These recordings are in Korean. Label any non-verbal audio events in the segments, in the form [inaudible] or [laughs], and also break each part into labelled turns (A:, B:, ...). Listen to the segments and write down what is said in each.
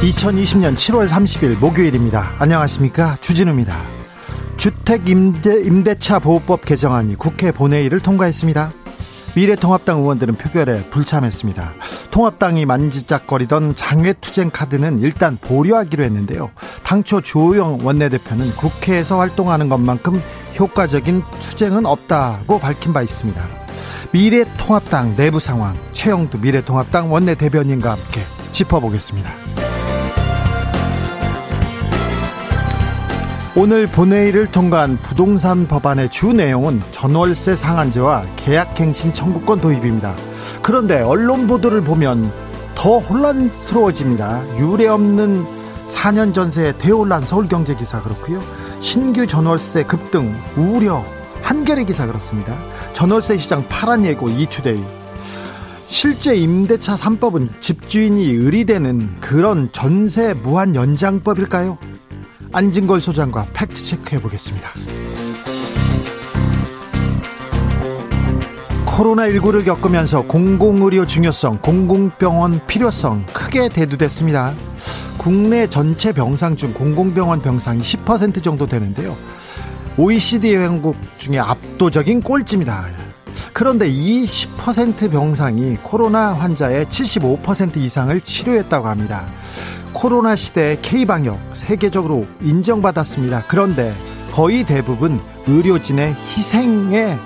A: 2020년 7월 30일 목요일입니다. 안녕하십니까. 주진우입니다. 주택 임대, 임대차 보호법 개정안이 국회 본회의를 통과했습니다. 미래통합당 의원들은 표결에 불참했습니다. 통합당이 만지작거리던 장외투쟁 카드는 일단 보류하기로 했는데요. 당초 조영 원내대표는 국회에서 활동하는 것만큼 효과적인 투쟁은 없다고 밝힌 바 있습니다. 미래통합당 내부 상황 최영두 미래통합당 원내대변인과 함께 짚어보겠습니다. 오늘 본회의를 통과한 부동산 법안의 주 내용은 전월세 상한제와 계약갱신 청구권 도입입니다. 그런데 언론 보도를 보면 더 혼란스러워집니다. 유례 없는 4년 전세 대혼란 서울경제 기사 그렇고요. 신규 전월세 급등 우려 한겨레 기사 그렇습니다. 전월세 시장 파란 예고 이투데이 실제 임대차 3법은 집주인이 의리되는 그런 전세 무한 연장법일까요? 안진걸 소장과 팩트 체크해 보겠습니다. 코로나19를 겪으면서 공공의료 중요성, 공공병원 필요성 크게 대두됐습니다. 국내 전체 병상 중 공공병원 병상이 10% 정도 되는데요. OECD 회원국 중에 압도적인 꼴찌입니다. 그런데 이 10% 병상이 코로나 환자의 75% 이상을 치료했다고 합니다. 코로나 시대 K방역 세계적으로 인정받았습니다. 그런데 거의 대부분 의료진의 희생에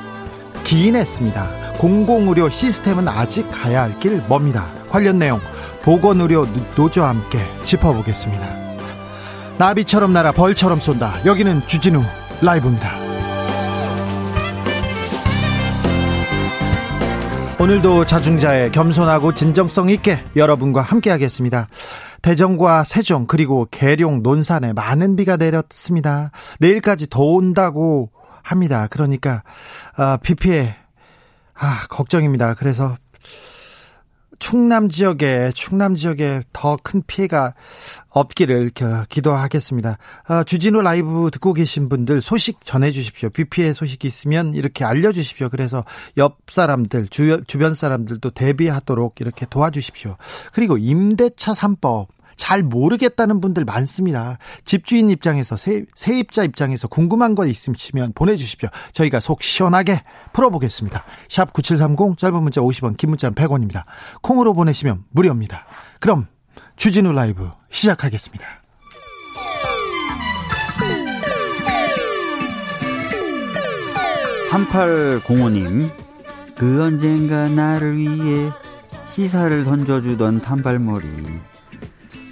A: 기인했습니다. 공공의료 시스템은 아직 가야 할 길 멉니다. 관련 내용 보건의료 노조와 함께 짚어보겠습니다. 나비처럼 날아 벌처럼 쏜다. 여기는 주진우 라이브입니다. 오늘도 자중자의 겸손하고 진정성 있게 여러분과 함께하겠습니다. 대전과 세종 그리고 계룡 논산에 많은 비가 내렸습니다. 내일까지 더 온다고 합니다. 그러니까 아, 비 피해 아 걱정입니다. 그래서 충남 지역에 충남 지역에 더 큰 피해가 없기를 기도하겠습니다. 아, 주진우 라이브 듣고 계신 분들 소식 전해 주십시오. 비 피해 소식이 있으면 이렇게 알려 주십시오. 그래서 옆 사람들 주, 주변 사람들도 대비하도록 이렇게 도와주십시오. 그리고 임대차 3법 잘 모르겠다는 분들 많습니다. 집주인 입장에서 세, 세입자 입장에서 궁금한 거 있으시면 보내주십시오. 저희가 속 시원하게 풀어보겠습니다. 샵 9730 짧은 문자 50원 긴 문자는 100원입니다. 콩으로 보내시면 무료입니다. 그럼 주진우 라이브 시작하겠습니다.
B: (3805님) 그 언젠가 나를 위해 시사를 던져주던 단발머리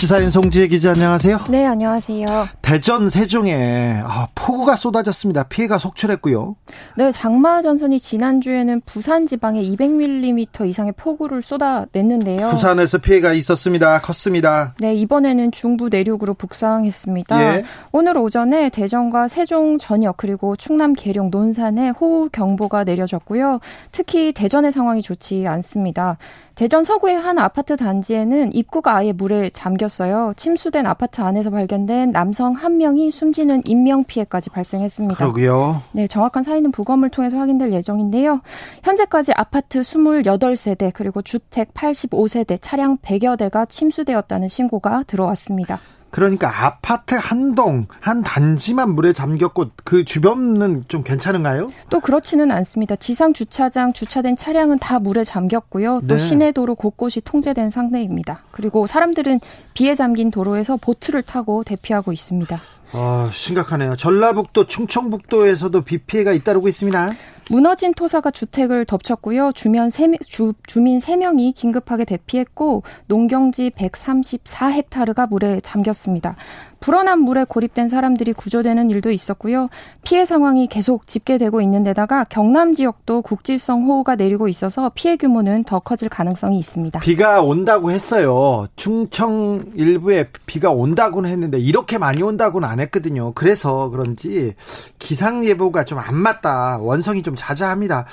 A: 시사인 송지혜 기자 안녕하세요.
C: 네, 안녕하세요.
A: 대전 세종에 아, 폭우가 쏟아졌습니다. 피해가 속출했고요.
C: 네, 장마 전선이 지난주에는 부산 지방에 200mm 이상의 폭우를 쏟아냈는데요.
A: 부산에서 피해가 있었습니다. 컸습니다.
C: 네, 이번에는 중부 내륙으로 북상했습니다. 예. 오늘 오전에 대전과 세종 전역 그리고 충남 계룡 논산에 호우 경보가 내려졌고요. 특히 대전의 상황이 좋지 않습니다. 대전 서구의 한 아파트 단지에는 입구가 아예 물에 잠겼어요. 침수된 아파트 안에서 발견된 남성 한 명이 숨지는 인명 피해까지 발생했습니다.
A: 그러고요.
C: 네, 정확한 사인은 부검을 통해서 확인될 예정인데요. 현재까지 아파트 28세대 그리고 주택 85세대 차량 100여 대가 침수되었다는 신고가 들어왔습니다.
A: 그러니까 아파트 한 동, 한 단지만 물에 잠겼고 그 주변은 좀 괜찮은가요?
C: 또 그렇지는 않습니다. 지상 주차장 주차된 차량은 다 물에 잠겼고요. 또 네. 시내 도로 곳곳이 통제된 상태입니다. 그리고 사람들은 비에 잠긴 도로에서 보트를 타고 대피하고 있습니다.
A: 아, 심각하네요. 전라북도, 충청북도에서도 비 피해가 잇따르고 있습니다.
C: 무너진 토사가 주택을 덮쳤고요. 주면 세, 주, 주민 3명이 긴급하게 대피했고 농경지 134헥타르가 물에 잠겼습니다. 불어난 물에 고립된 사람들이 구조되는 일도 있었고요. 피해 상황이 계속 집계되고 있는 데다가 경남 지역도 국지성 호우가 내리고 있어서 피해 규모는 더 커질 가능성이 있습니다.
A: 비가 온다고 했어요. 충청 일부에 비가 온다고는 했는데 이렇게 많이 온다고는 안 했거든요. 그래서 그런지 기상 예보가 좀 안 맞다. 원성이 좀 자자합니다.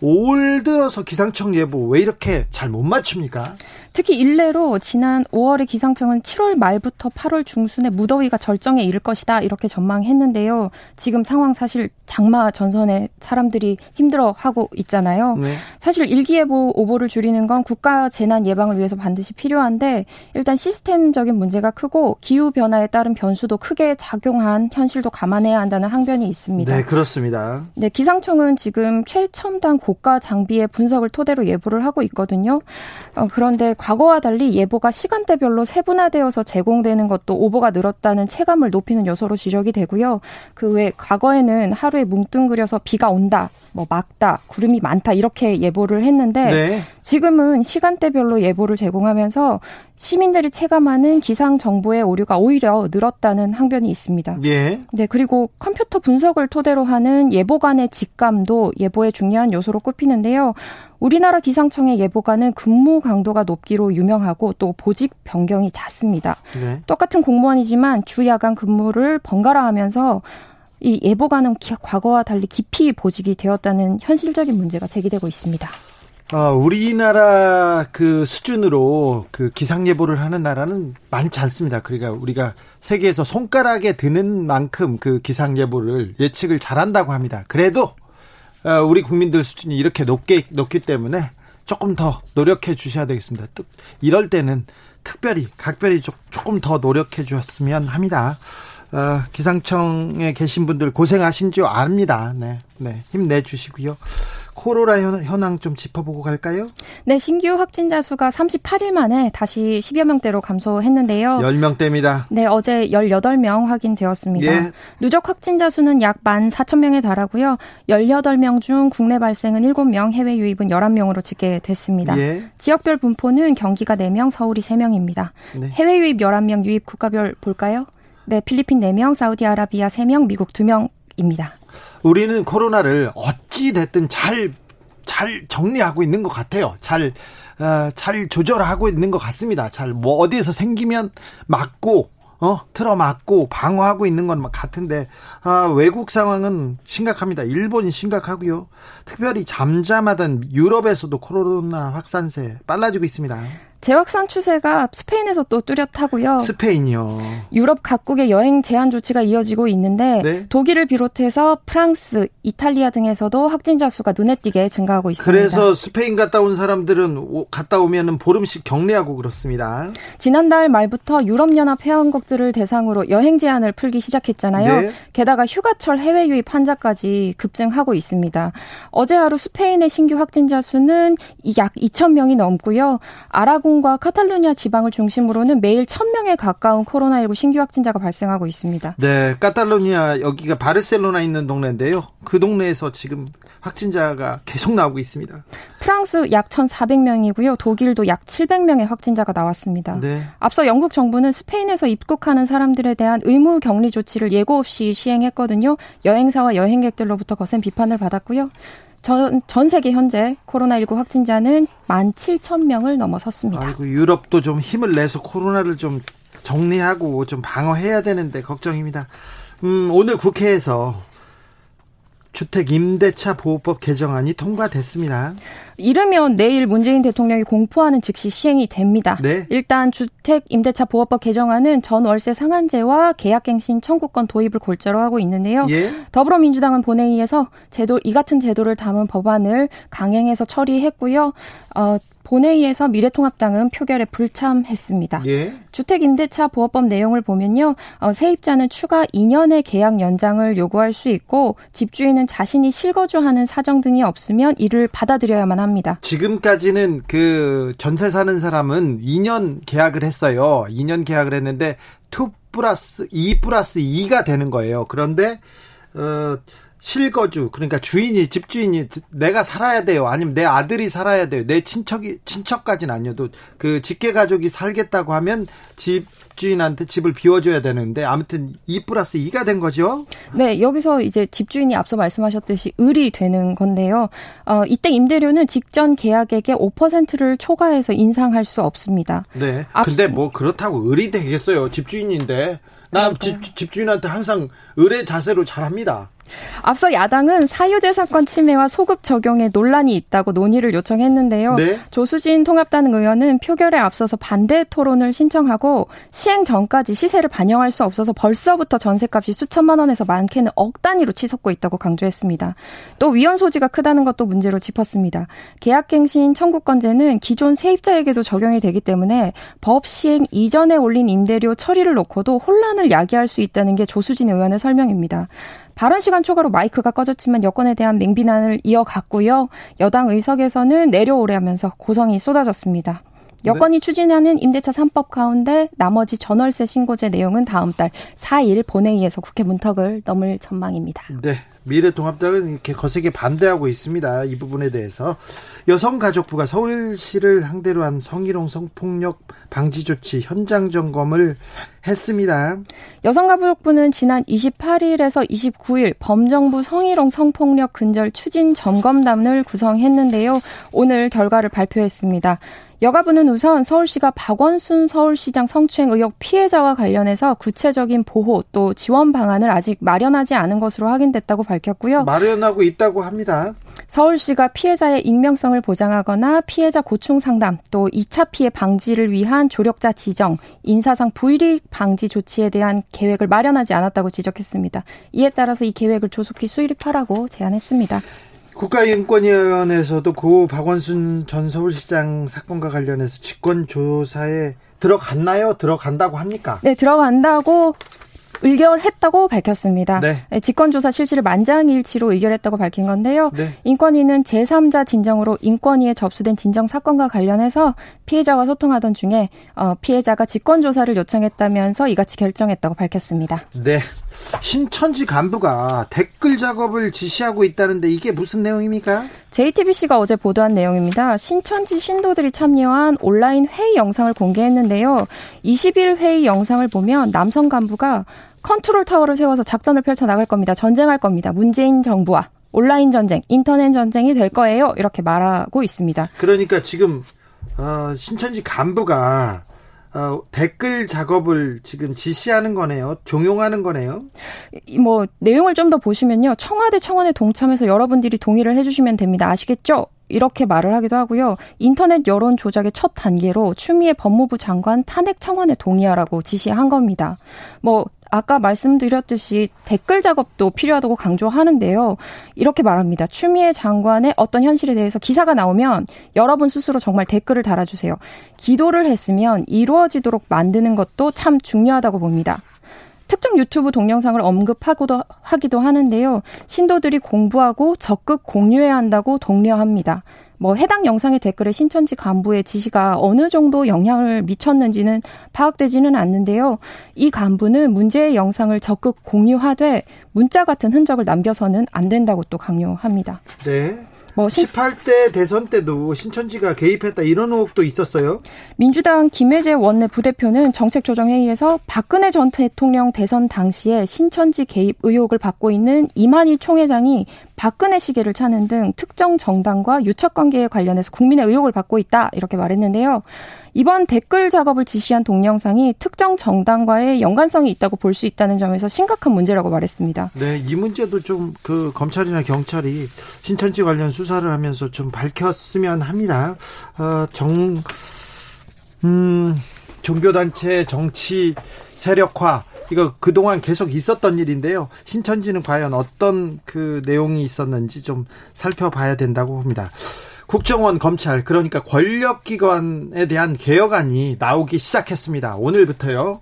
A: 올 들어서 기상청 예보 왜 이렇게 잘 못 맞춥니까?
C: 특히 일례로 지난 5월에 기상청은 7월 말부터 8월 중순에 무더위가 절정에 이를 것이다 이렇게 전망했는데요. 지금 상황 사실 장마 전선에 사람들이 힘들어하고 있잖아요. 네. 사실 일기예보 오보를 줄이는 건 국가 재난 예방을 위해서 반드시 필요한데 일단 시스템적인 문제가 크고 기후 변화에 따른 변수도 크게 작용한 현실도 감안해야 한다는 항변이 있습니다.
A: 네, 그렇습니다.
C: 네, 기상청은 지금 최첨단 고가 장비의 분석을 토대로 예보를 하고 있거든요. 어, 그런데 과거와 달리 예보가 시간대별로 세분화되어서 제공되는 것도 오보가 늘었다는 체감을 높이는 요소로 지적이 되고요. 그 외 과거에는 하루에 뭉뚱그려서 비가 온다, 뭐 막다, 구름이 많다 이렇게 예보를 했는데 네. 지금은 시간대별로 예보를 제공하면서 시민들이 체감하는 기상 정보의 오류가 오히려 늘었다는 항변이 있습니다. 예. 네, 그리고 컴퓨터 분석을 토대로 하는 예보관의 직감도 예보의 중요한 요소로 꼽히는데요. 우리나라 기상청의 예보관은 근무 강도가 높기로 유명하고 또 보직 변경이 잦습니다. 네. 똑같은 공무원이지만 주 야간 근무를 번갈아 하면서 이 예보관은 과거와 달리 깊이 보직이 되었다는 현실적인 문제가 제기되고 있습니다.
A: 아, 우리나라 그 수준으로 그 기상 예보를 하는 나라는 많지 않습니다. 그러니까 우리가 세계에서 손가락에 드는 만큼 그 기상 예보를 예측을 잘한다고 합니다. 그래도 어, 우리 국민들 수준이 이렇게 높게 높기 때문에 조금 더 노력해 주셔야 되겠습니다. 이럴 때는 특별히 각별히 조금 더 노력해 주셨으면 합니다. 어, 기상청에 계신 분들 고생하신 줄 압니다. 네, 네, 힘내 주시고요. 코로나 현황 좀 짚어보고 갈까요?
C: 네, 신규 확진자 수가 38일 만에 다시 10여 명대로 감소했는데요.
A: 10명대입니다.
C: 네, 어제 18명 확인되었습니다. 예. 누적 확진자 수는 약 14,000명에 달하고요. 18명 중 국내 발생은 7명, 해외 유입은 11명으로 집계됐습니다. 예. 지역별 분포는 경기가 4명, 서울이 3명입니다. 네. 해외 유입 11명, 유입 국가별 볼까요? 네, 필리핀 4명, 사우디아라비아 3명, 미국 2명입니다.
A: 우리는 코로나를 어찌 됐든 잘, 잘 정리하고 있는 것 같아요. 잘, 어, 잘 조절하고 있는 것 같습니다. 잘, 뭐, 어디에서 생기면 맞고, 어, 틀어맞고 방어하고 있는 건 같은데, 아, 외국 상황은 심각합니다. 일본이 심각하고요. 특별히 잠잠하던 유럽에서도 코로나 확산세 빨라지고 있습니다.
C: 재확산 추세가 스페인에서 또 뚜렷하고요.
A: 스페인이요.
C: 유럽 각국의 여행 제한 조치가 이어지고 있는데 네? 독일을 비롯해서 프랑스, 이탈리아 등에서도 확진자 수가 눈에 띄게 증가하고 있습니다.
A: 그래서 스페인 갔다 온 사람들은 갔다 오면은 보름씩 격리하고 그렇습니다.
C: 지난달 말부터 유럽 연합 회원국들을 대상으로 여행 제한을 풀기 시작했잖아요. 네? 게다가 휴가철 해외 유입 환자까지 급증하고 있습니다. 어제 하루 스페인의 신규 확진자 수는 약 2천 명이 넘고요. 아라 공 스페인과 카탈루냐 지방을 중심으로는 매일 1000명에 가까운 코로나19 신규 확진자가 발생하고 있습니다.
A: 네, 카탈루냐 여기가 바르셀로나 있는 동네인데요. 그 동네에서 지금 확진자가 계속 나오고 있습니다.
C: 프랑스 약 1,400명이고요. 독일도 약 700명의 확진자가 나왔습니다. 네. 앞서 영국 정부는 스페인에서 입국하는 사람들에 대한 의무 격리 조치를 예고 없이 시행했거든요. 여행사와 여행객들로부터 거센 비판을 받았고요. 전, 전 세계 현재 코로나19 확진자는 17,000명을 넘어섰습니다.
A: 아이고, 유럽도 좀 힘을 내서 코로나를 좀 정리하고 좀 방어해야 되는데 걱정입니다. 음, 오늘 국회에서 주택 임대차 보호법 개정안이 통과됐습니다.
C: 이르면 내일 문재인 대통령이 공포하는 즉시 시행이 됩니다. 네. 일단 주택 임대차 보호법 개정안은 전 월세 상한제와 계약갱신 청구권 도입을 골자로 하고 있는데요. 예. 더불어민주당은 본회의에서 제도 이 같은 제도를 담은 법안을 강행해서 처리했고요. 어, 본회의에서 미래통합당은 표결에 불참했습니다. 예. 주택임대차 보호법 내용을 보면요. 어, 세입자는 추가 2년의 계약 연장을 요구할 수 있고 집주인은 자신이 실거주하는 사정 등이 없으면 이를 받아들여야만 합니다.
A: 지금까지는 그 전세 사는 사람은 2년 계약을 했어요. 2년 계약을 했는데 2 플러스 2 플러스 2가 되는 거예요. 그런데 어 실거주 그러니까 주인이 집주인이 내가 살아야 돼요. 아니면 내 아들이 살아야 돼요. 내 친척이 친척까지는 아니어도 그 직계 가족이 살겠다고 하면 집주인한테 집을 비워줘야 되는데 아무튼 2 플러스 2가 된 거죠?
C: 네 여기서 이제 집주인이 앞서 말씀하셨듯이 을이 되는 건데요. 어, 이때 임대료는 직전 계약액의 5%를 초과해서 인상할 수 없습니다.
A: 네. 근데 뭐 그렇다고 을이 되겠어요? 집주인인데. 나 집, 집주인한테 항상 을의 자세로 잘합니다
C: 앞서 야당은 사유재산권 침해와 소급 적용에 논란이 있다고 논의를 요청했는데요. 네? 조수진 통합당 의원은 표결에 앞서서 반대 토론을 신청하고 시행 전까지 시세를 반영할 수 없어서 벌써부터 전세값이 수천만 원에서 많게는 억 단위로 치솟고 있다고 강조했습니다. 또 위헌 소지가 크다는 것도 문제로 짚었습니다. 계약갱신 청구권제는 기존 세입자에게도 적용이 되기 때문에 법 시행 이전에 올린 임대료 처리를 놓고도 혼란을 야기할 수 있다는 게 조수진 의원의 설명입니다. 발언 시간 초과로 마이크가 꺼졌지만 여권에 대한 맹비난을 이어갔고요. 여당 의석에서는 내려오려면서 고성이 쏟아졌습니다. 여건이 네. 추진하는 임대차 3법 가운데 나머지 전월세 신고제 내용은 다음 달 4일 본회의에서 국회 문턱을 넘을 전망입니다.
A: 네. 미래통합당은 이렇게 거세게 반대하고 있습니다. 이 부분에 대해서 여성가족부가 서울시를 상대로 한 성희롱 성폭력 방지 조치 현장 점검을 했습니다.
C: 여성가족부는 지난 28일에서 29일 범정부 성희롱 성폭력 근절 추진 점검단을 구성했는데요. 오늘 결과를 발표했습니다. 여가부는 우선 서울시가 박원순 서울시장 성추행 의혹 피해자와 관련해서 구체적인 보호 또 지원 방안을 아직 마련하지 않은 것으로 확인됐다고 밝혔고요.
A: 마련하고 있다고 합니다.
C: 서울시가 피해자의 익명성을 보장하거나 피해자 고충 상담 또 2차 피해 방지를 위한 조력자 지정, 인사상 불이익 방지 조치에 대한 계획을 마련하지 않았다고 지적했습니다. 이에 따라서 이 계획을 조속히 수립하라고 제안했습니다.
A: 국가인권위원회에서도 고 박원순 전 서울시장 사건과 관련해서 직권 조사에 들어갔나요? 들어간다고 합니까?
C: 네, 들어간다고 의결했다고 밝혔습니다. 네. 네. 직권조사 실시를 만장일치로 의결했다고 밝힌 건데요. 네. 인권위는 제3자 진정으로 인권위에 접수된 진정 사건과 관련해서 피해자와 소통하던 중에 어, 피해자가 직권조사를 요청했다면서 이같이 결정했다고 밝혔습니다.
A: 네. 신천지 간부가 댓글 작업을 지시하고 있다는데 이게 무슨 내용입니까?
C: JTBC가 어제 보도한 내용입니다. 신천지 신도들이 참여한 온라인 회의 영상을 공개했는데요. 20일 회의 영상을 보면 남성 간부가 컨트롤 타워를 세워서 작전을 펼쳐 나갈 겁니다. 전쟁할 겁니다. 문재인 정부와 온라인 전쟁, 인터넷 전쟁이 될 거예요. 이렇게 말하고 있습니다.
A: 그러니까 지금 어, 신천지 간부가 어, 댓글 작업을 지금 지시하는 거네요. 종용하는 거네요.
C: 뭐 내용을 좀 더 보시면요. 청와대 청원에 동참해서 여러분들이 동의를 해주시면 됩니다. 아시겠죠? 이렇게 말을 하기도 하고요. 인터넷 여론 조작의 첫 단계로 추미애 법무부 장관 탄핵 청원에 동의하라고 지시한 겁니다. 뭐 아까 말씀드렸듯이 댓글 작업도 필요하다고 강조하는데요. 이렇게 말합니다. 추미애 장관의 어떤 현실에 대해서 기사가 나오면 여러분 스스로 정말 댓글을 달아주세요. 기도를 했으면 이루어지도록 만드는 것도 참 중요하다고 봅니다. 특정 유튜브 동영상을 언급하기도 하기도 하는데요. 신도들이 공부하고 적극 공유해야 한다고 독려합니다. 뭐 해당 영상의 댓글에 신천지 간부의 지시가 어느 정도 영향을 미쳤는지는 파악되지는 않는데요. 이 간부는 문제의 영상을 적극 공유하되 문자 같은 흔적을 남겨서는 안 된다고 또 강요합니다.
A: 네. 뭐 18대 대선 때도 신천지가 개입했다 이런 의혹도 있었어요.
C: 민주당 김혜재 원내 부대표는 정책조정회의에서 박근혜 전 대통령 대선 당시에 신천지 개입 의혹을 받고 있는 이만희 총회장이 박근혜 시계를 차는 등 특정 정당과 유착 관계에 관련해서 국민의 의혹을 받고 있다 이렇게 말했는데요. 이번 댓글 작업을 지시한 동영상이 특정 정당과의 연관성이 있다고 볼 수 있다는 점에서 심각한 문제라고 말했습니다.
A: 네, 이 문제도 좀 그 검찰이나 경찰이 신천지 관련 수사를 하면서 좀 밝혔으면 합니다. 어, 정, 음, 종교단체 정치 세력화 이거 그동안 계속 있었던 일인데요. 신천지는 과연 어떤 그 내용이 있었는지 좀 살펴봐야 된다고 봅니다. 국정원 검찰 그러니까 권력기관에 대한 개혁안이 나오기 시작했습니다. 오늘부터요.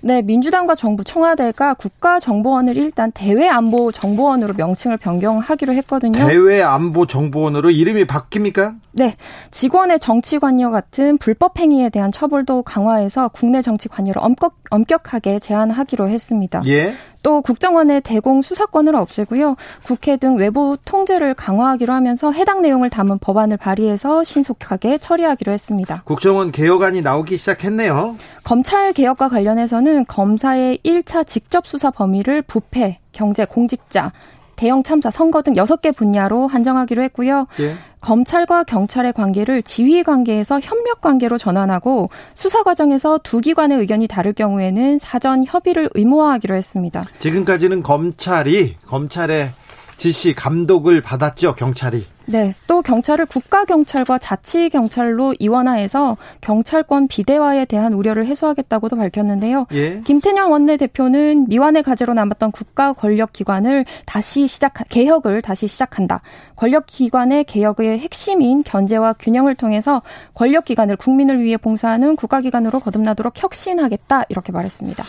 C: 네, 민주당과 정부 청와대가 국가정보원을 일단 대외안보정보원으로 명칭을 변경하기로 했거든요.
A: 대외안보정보원으로 이름이 바뀝니까?
C: 네, 직원의 정치 관여 같은 불법 행위에 대한 처벌도 강화해서 국내 정치 관여를 엄격, 엄격하게 제한하기로 했습니다.
A: 예.
C: 또 국정원의 대공 수사권을 없애고요. 국회 등 외부 통제를 강화하기로 하면서 해당 내용을 담은 법안을 발의해서 신속하게 처리하기로 했습니다.
A: 국정원 개혁안이 나오기 시작했네요.
C: 검찰 개혁과 관련해서는 검사의 1차 직접 수사 범위를 부패, 경제, 공직자, 대형 참사, 선거 등 6개 분야로 한정하기로 했고요. 예. 검찰과 경찰의 관계를 지휘 관계에서 협력 관계로 전환하고 수사 과정에서 두 기관의 의견이 다를 경우에는 사전 협의를 의무화하기로 했습니다.
A: 지금까지는 검찰이 검찰의 지시 감독을 받았죠, 경찰이.
C: 네. 또 경찰을 국가 경찰과 자치 경찰로 이원화해서 경찰권 비대화에 대한 우려를 해소하겠다고도 밝혔는데요. 예. 김태년 원내대표는 미완의 과제로 남았던 국가 권력 기관을 다시 시작, 개혁을 다시 시작한다. 권력 기관의 개혁의 핵심인 견제와 균형을 통해서 권력 기관을 국민을 위해 봉사하는 국가 기관으로 거듭나도록 혁신하겠다. 이렇게 말했습니다.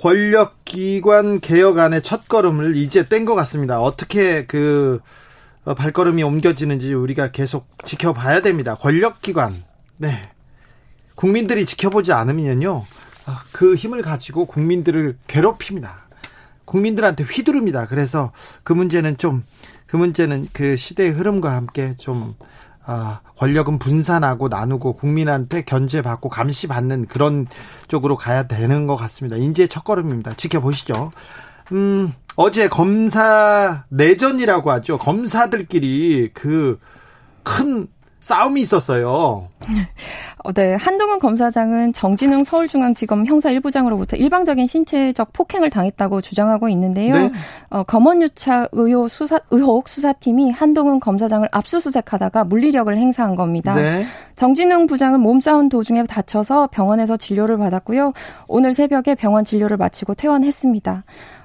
A: 권력기관 개혁안의 첫 걸음을 이제 뗀 것 같습니다. 어떻게 그 어, 발걸음이 옮겨지는지 우리가 계속 지켜봐야 됩니다. 권력기관. 네. 국민들이 지켜보지 않으면요. 아, 그 힘을 가지고 국민들을 괴롭힙니다. 국민들한테 휘두릅니다. 그래서 그 문제는 좀, 그 문제는 그 시대의 흐름과 함께 좀, 아, 권력은 분산하고 나누고 국민한테 견제받고 감시받는 그런 쪽으로 가야 되는 것 같습니다. 인제 첫걸음입니다. 지켜보시죠. 음, 어제 검사 내전이라고 하죠. 검사들끼리 그 큰 싸움이 있었어요.
C: 어, 네, 한동훈 검사장은 정진웅 서울중앙지검 형사 1부장으로부터 일방적인 신체적 폭행을 당했다고 주장하고 있는데요. 네. 어, 검언유착 의혹 수사 의혹 수사팀이 한동훈 검사장을 압수수색하다가 물리력을 행사한 겁니다. 네. 정진웅 부장은 몸싸움 도중에 다쳐서 병원에서 진료를 받았고요. 오늘 새벽에 병원 진료를 마치고 퇴원했습니다.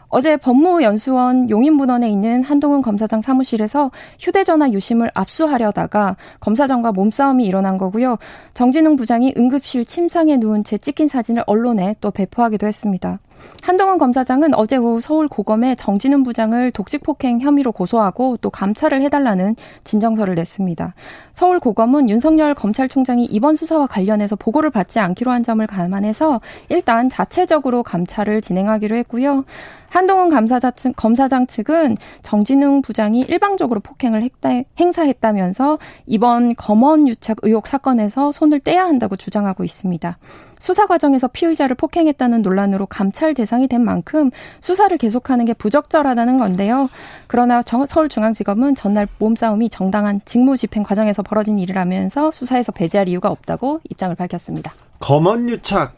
C: 어제 법무연수원 용인분원에 있는 한동훈 검사장 사무실에서 휴대전화 유심을 압수하려다가 검사장과 몸싸움이 일어난 거고요. 정진웅 부장이 응급실 침상에 누운 채 찍힌 사진을 언론에 또 배포하기도 했습니다. 한동훈 검사장은 어제 오후 서울 고검에 정진훈 부장을 독직 폭행 혐의로 고소하고 또 감찰을 해달라는 진정서를 냈습니다. 서울 고검은 윤석열 검찰총장이 이번 수사와 관련해서 보고를 받지 않기로 한 점을 감안해서 일단 자체적으로 감찰을 진행하기로 했고요. 한동훈 감사자 측, 검사장 측은 정진웅 부장이 일방적으로 폭행을 했다, 행사했다면서 이번 검언 유착 의혹 사건에서 손을 떼야 한다고 주장하고 있습니다. 수사 과정에서 피의자를 폭행했다는 논란으로 감찰 대상이 된 만큼 수사를 계속하는 게 부적절하다는 건데요. 그러나 서울중앙지검은 전날 몸싸움이 정당한 직무 집행 과정에서 벌어진 일이라면서 수사에서 배제할 이유가 없다고 입장을 밝혔습니다.
A: 검언 유착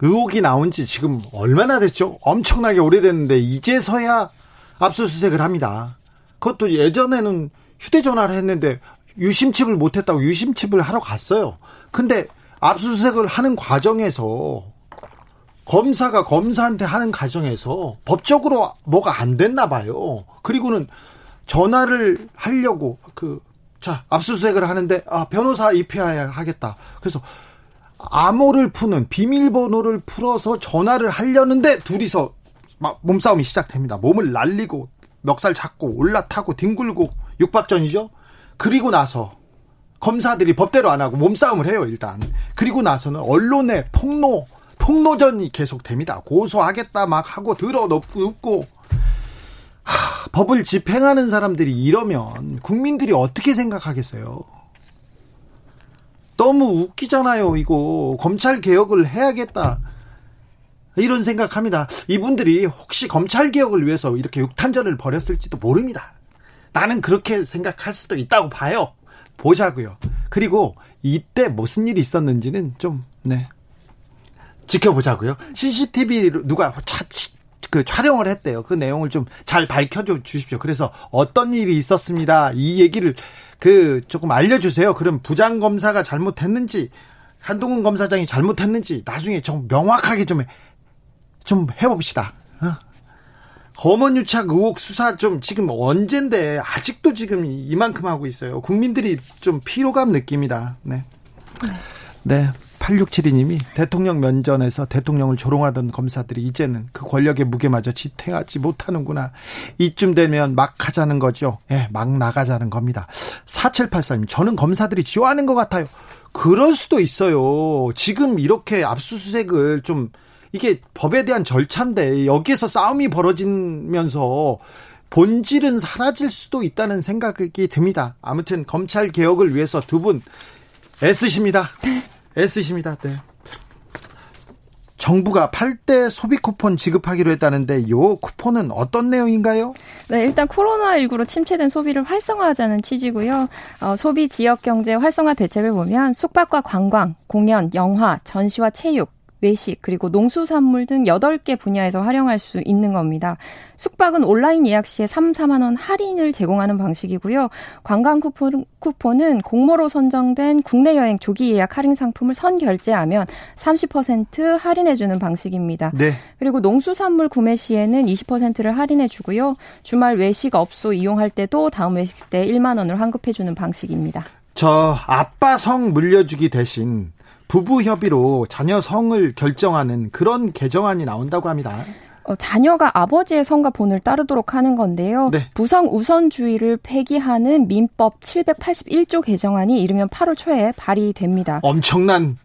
A: 의혹이 나온 지 지금 얼마나 됐죠? 엄청나게 오래됐는데 이제서야 압수수색을 합니다. 그것도 예전에는 휴대전화를 했는데 유심칩을 못했다고 유심칩을 하러 갔어요. 근데 압수수색을 하는 과정에서 검사가 검사한테 하는 과정에서 법적으로 뭐가 안 됐나 봐요. 그리고는 전화를 하려고 그 자, 압수수색을 하는데 아, 변호사 입회해야 하겠다. 그래서 암호를 푸는 비밀번호를 풀어서 전화를 하려는데 둘이서 막 몸싸움이 시작됩니다. 몸을 날리고 멱살 잡고 올라타고 뒹굴고 육박전이죠. 그리고 나서 검사들이 법대로 안 하고 몸싸움을 해요, 일단. 그리고 나서는 언론의 폭로, 폭로전이 계속됩니다. 고소하겠다 막 하고 들어 눕고, 하, 법을 집행하는 사람들이 이러면 국민들이 어떻게 생각하겠어요? 너무 웃기잖아요, 이거. 검찰 개혁을 해야겠다. 이런 생각합니다. 이분들이 혹시 검찰 개혁을 위해서 이렇게 육탄전을 벌였을지도 모릅니다. 나는 그렇게 생각할 수도 있다고 봐요. 보자고요. 그리고 이때 무슨 일이 있었는지는 좀 네. 지켜보자고요. CCTV로 누가 차, 그 촬영을 했대요. 그 내용을 좀 잘 밝혀줘 주십시오. 그래서 어떤 일이 있었습니다. 이 얘기를 그 조금 알려 주세요. 그럼 부장 검사가 잘못했는지 한동훈 검사장이 잘못했는지 나중에 좀 명확하게 좀좀 해봅시다. 어? 검언 유착 의혹 수사 좀 지금 언젠데 아직도 지금 이만큼 하고 있어요. 국민들이 좀 피로감 느낍니다. 네. 네. 8672님이 대통령 면전에서 대통령을 조롱하던 검사들이 이제는 그 권력의 무게마저 지탱하지 못하는구나. 이쯤 되면 막 하자는 거죠. 예, 네, 막 나가자는 겁니다. 4784님, 저는 검사들이 지워하는 것 같아요. 그럴 수도 있어요. 지금 이렇게 압수수색을 좀 이게 법에 대한 절차인데 여기에서 싸움이 벌어지면서 본질은 사라질 수도 있다는 생각이 듭니다. 아무튼 검찰 개혁을 위해서 두 분 애쓰십니다. 애쓰십니다. 네. 정부가 8대 소비 쿠폰 지급하기로 했다는데 요 쿠폰은 어떤 내용인가요?
C: 네, 일단 코로나19로 침체된 소비를 활성화하자는 취지고요. 어, 소비 지역 경제 활성화 대책을 보면 숙박과 관광, 공연, 영화, 전시와 체육, 외식, 그리고 농수산물 등 8개 분야에서 활용할 수 있는 겁니다. 숙박은 온라인 예약 시에 3, 4만 원 할인을 제공하는 방식이고요. 관광 쿠폰, 쿠폰은 공모로 선정된 국내 여행 조기 예약 할인 상품을 선 결제하면 30% 할인해 주는 방식입니다. 네. 그리고 농수산물 구매 시에는 20%를 할인해 주고요. 주말 외식 업소 이용할 때도 다음 외식 때 1만 원을 환급해 주는 방식입니다.
A: 저 아빠 성 물려주기 대신 부부 협의로 자녀 성을 결정하는 그런 개정안이 나온다고 합니다.
C: 어, 자녀가 아버지의 성과 본을 따르도록 하는 건데요. 네. 부성 우선주의를 폐기하는 민법 781조 개정안이 이르면 8월 초에 발의됩니다.
A: 엄청난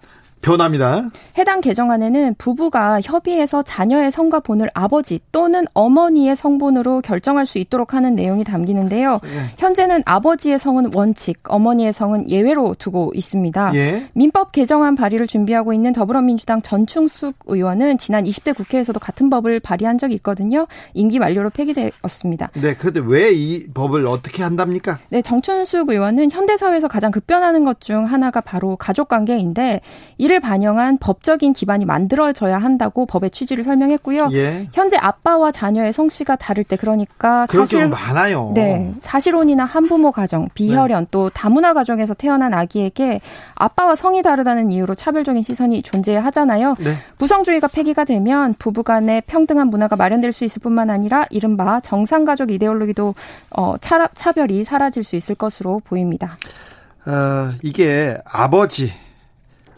A: 변합니다.
C: 해당 개정안에는 부부가 협의해서 자녀의 성과 본을 아버지 또는 어머니의 성본으로 결정할 수 있도록 하는 내용이 담기는데요. 예. 현재는 아버지의 성은 원칙, 어머니의 성은 예외로 두고 있습니다. 예. 민법 개정안 발의를 준비하고 있는 더불어민주당 전충숙 의원은 지난 20대 국회에서도 같은 법을 발의한 적이 있거든요. 임기 만료로 폐기되었습니다.
A: 네, 그런데 왜 이 법을 어떻게 한답니까?
C: 네, 정춘숙 의원은 현대 사회에서 가장 급변하는 것 중 하나가 바로 가족 관계인데 이를 이를 반영한 법적인 기반이 만들어져야 한다고 법의 취지를 설명했고요. 예. 현재 아빠와 자녀의 성씨가 다를 때 그러니까
A: 사실 많아요.
C: 네, 사실혼이나 한부모 가정, 비혈연 네. 또 다문화 가정에서 태어난 아기에게 아빠와 성이 다르다는 이유로 차별적인 시선이 존재하잖아요. 네. 부성주의가 폐기가 되면 부부간의 평등한 문화가 마련될 수 있을 뿐만 아니라 이른바 정상 가족 이데올로기도 어, 차, 차별이 사라질 수 있을 것으로 보입니다.
A: 어, 이게 아버지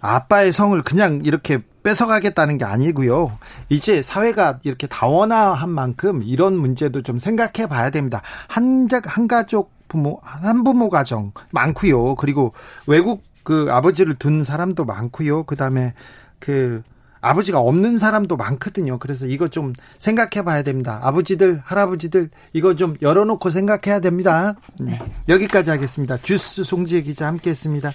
A: 아빠의 성을 그냥 이렇게 뺏어가겠다는 게 아니고요. 이제 사회가 이렇게 다원화한 만큼 이런 문제도 좀 생각해 봐야 됩니다. 한, 한 가족 부모, 한 부모 가정 많고요. 그리고 외국 그 아버지를 둔 사람도 많고요. 그 다음에 그 아버지가 없는 사람도 많거든요. 그래서 이거 좀 생각해 봐야 됩니다. 아버지들, 할아버지들, 이거 좀 열어놓고 생각해야 됩니다. 네. 여기까지 하겠습니다. 주스 송지혜 기자 함께 했습니다.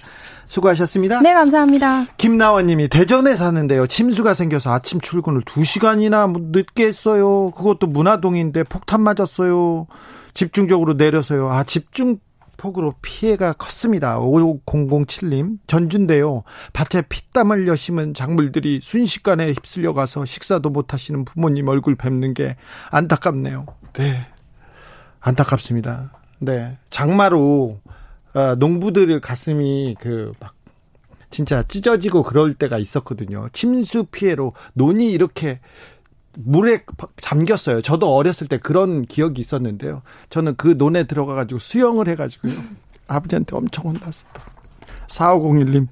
A: 수고하셨습니다.
C: 네, 감사합니다.
A: 김나원 님이 대전에 사는데요. 침수가 생겨서 아침 출근을 2시간이나 늦게 했어요. 그것도 문화동인데 폭탄 맞았어요. 집중적으로 내려서요. 아, 집중 폭으로 피해가 컸습니다. 5007님, 전주인데요. 밭에 피땀 흘려 심은 작물들이 순식간에 휩쓸려 가서 식사도 못 하시는 부모님 얼굴 뵙는 게 안타깝네요. 네. 안타깝습니다. 네. 장마로, 어, 농부들의 가슴이 그, 막, 진짜 찢어지고 그럴 때가 있었거든요. 침수 피해로 논이 이렇게 물에 잠겼어요. 저도 어렸을 때 그런 기억이 있었는데요. 저는 그 논에 들어가가지고 수영을 해가지고요. [laughs] 아버지한테 엄청 혼났었던. 4501님,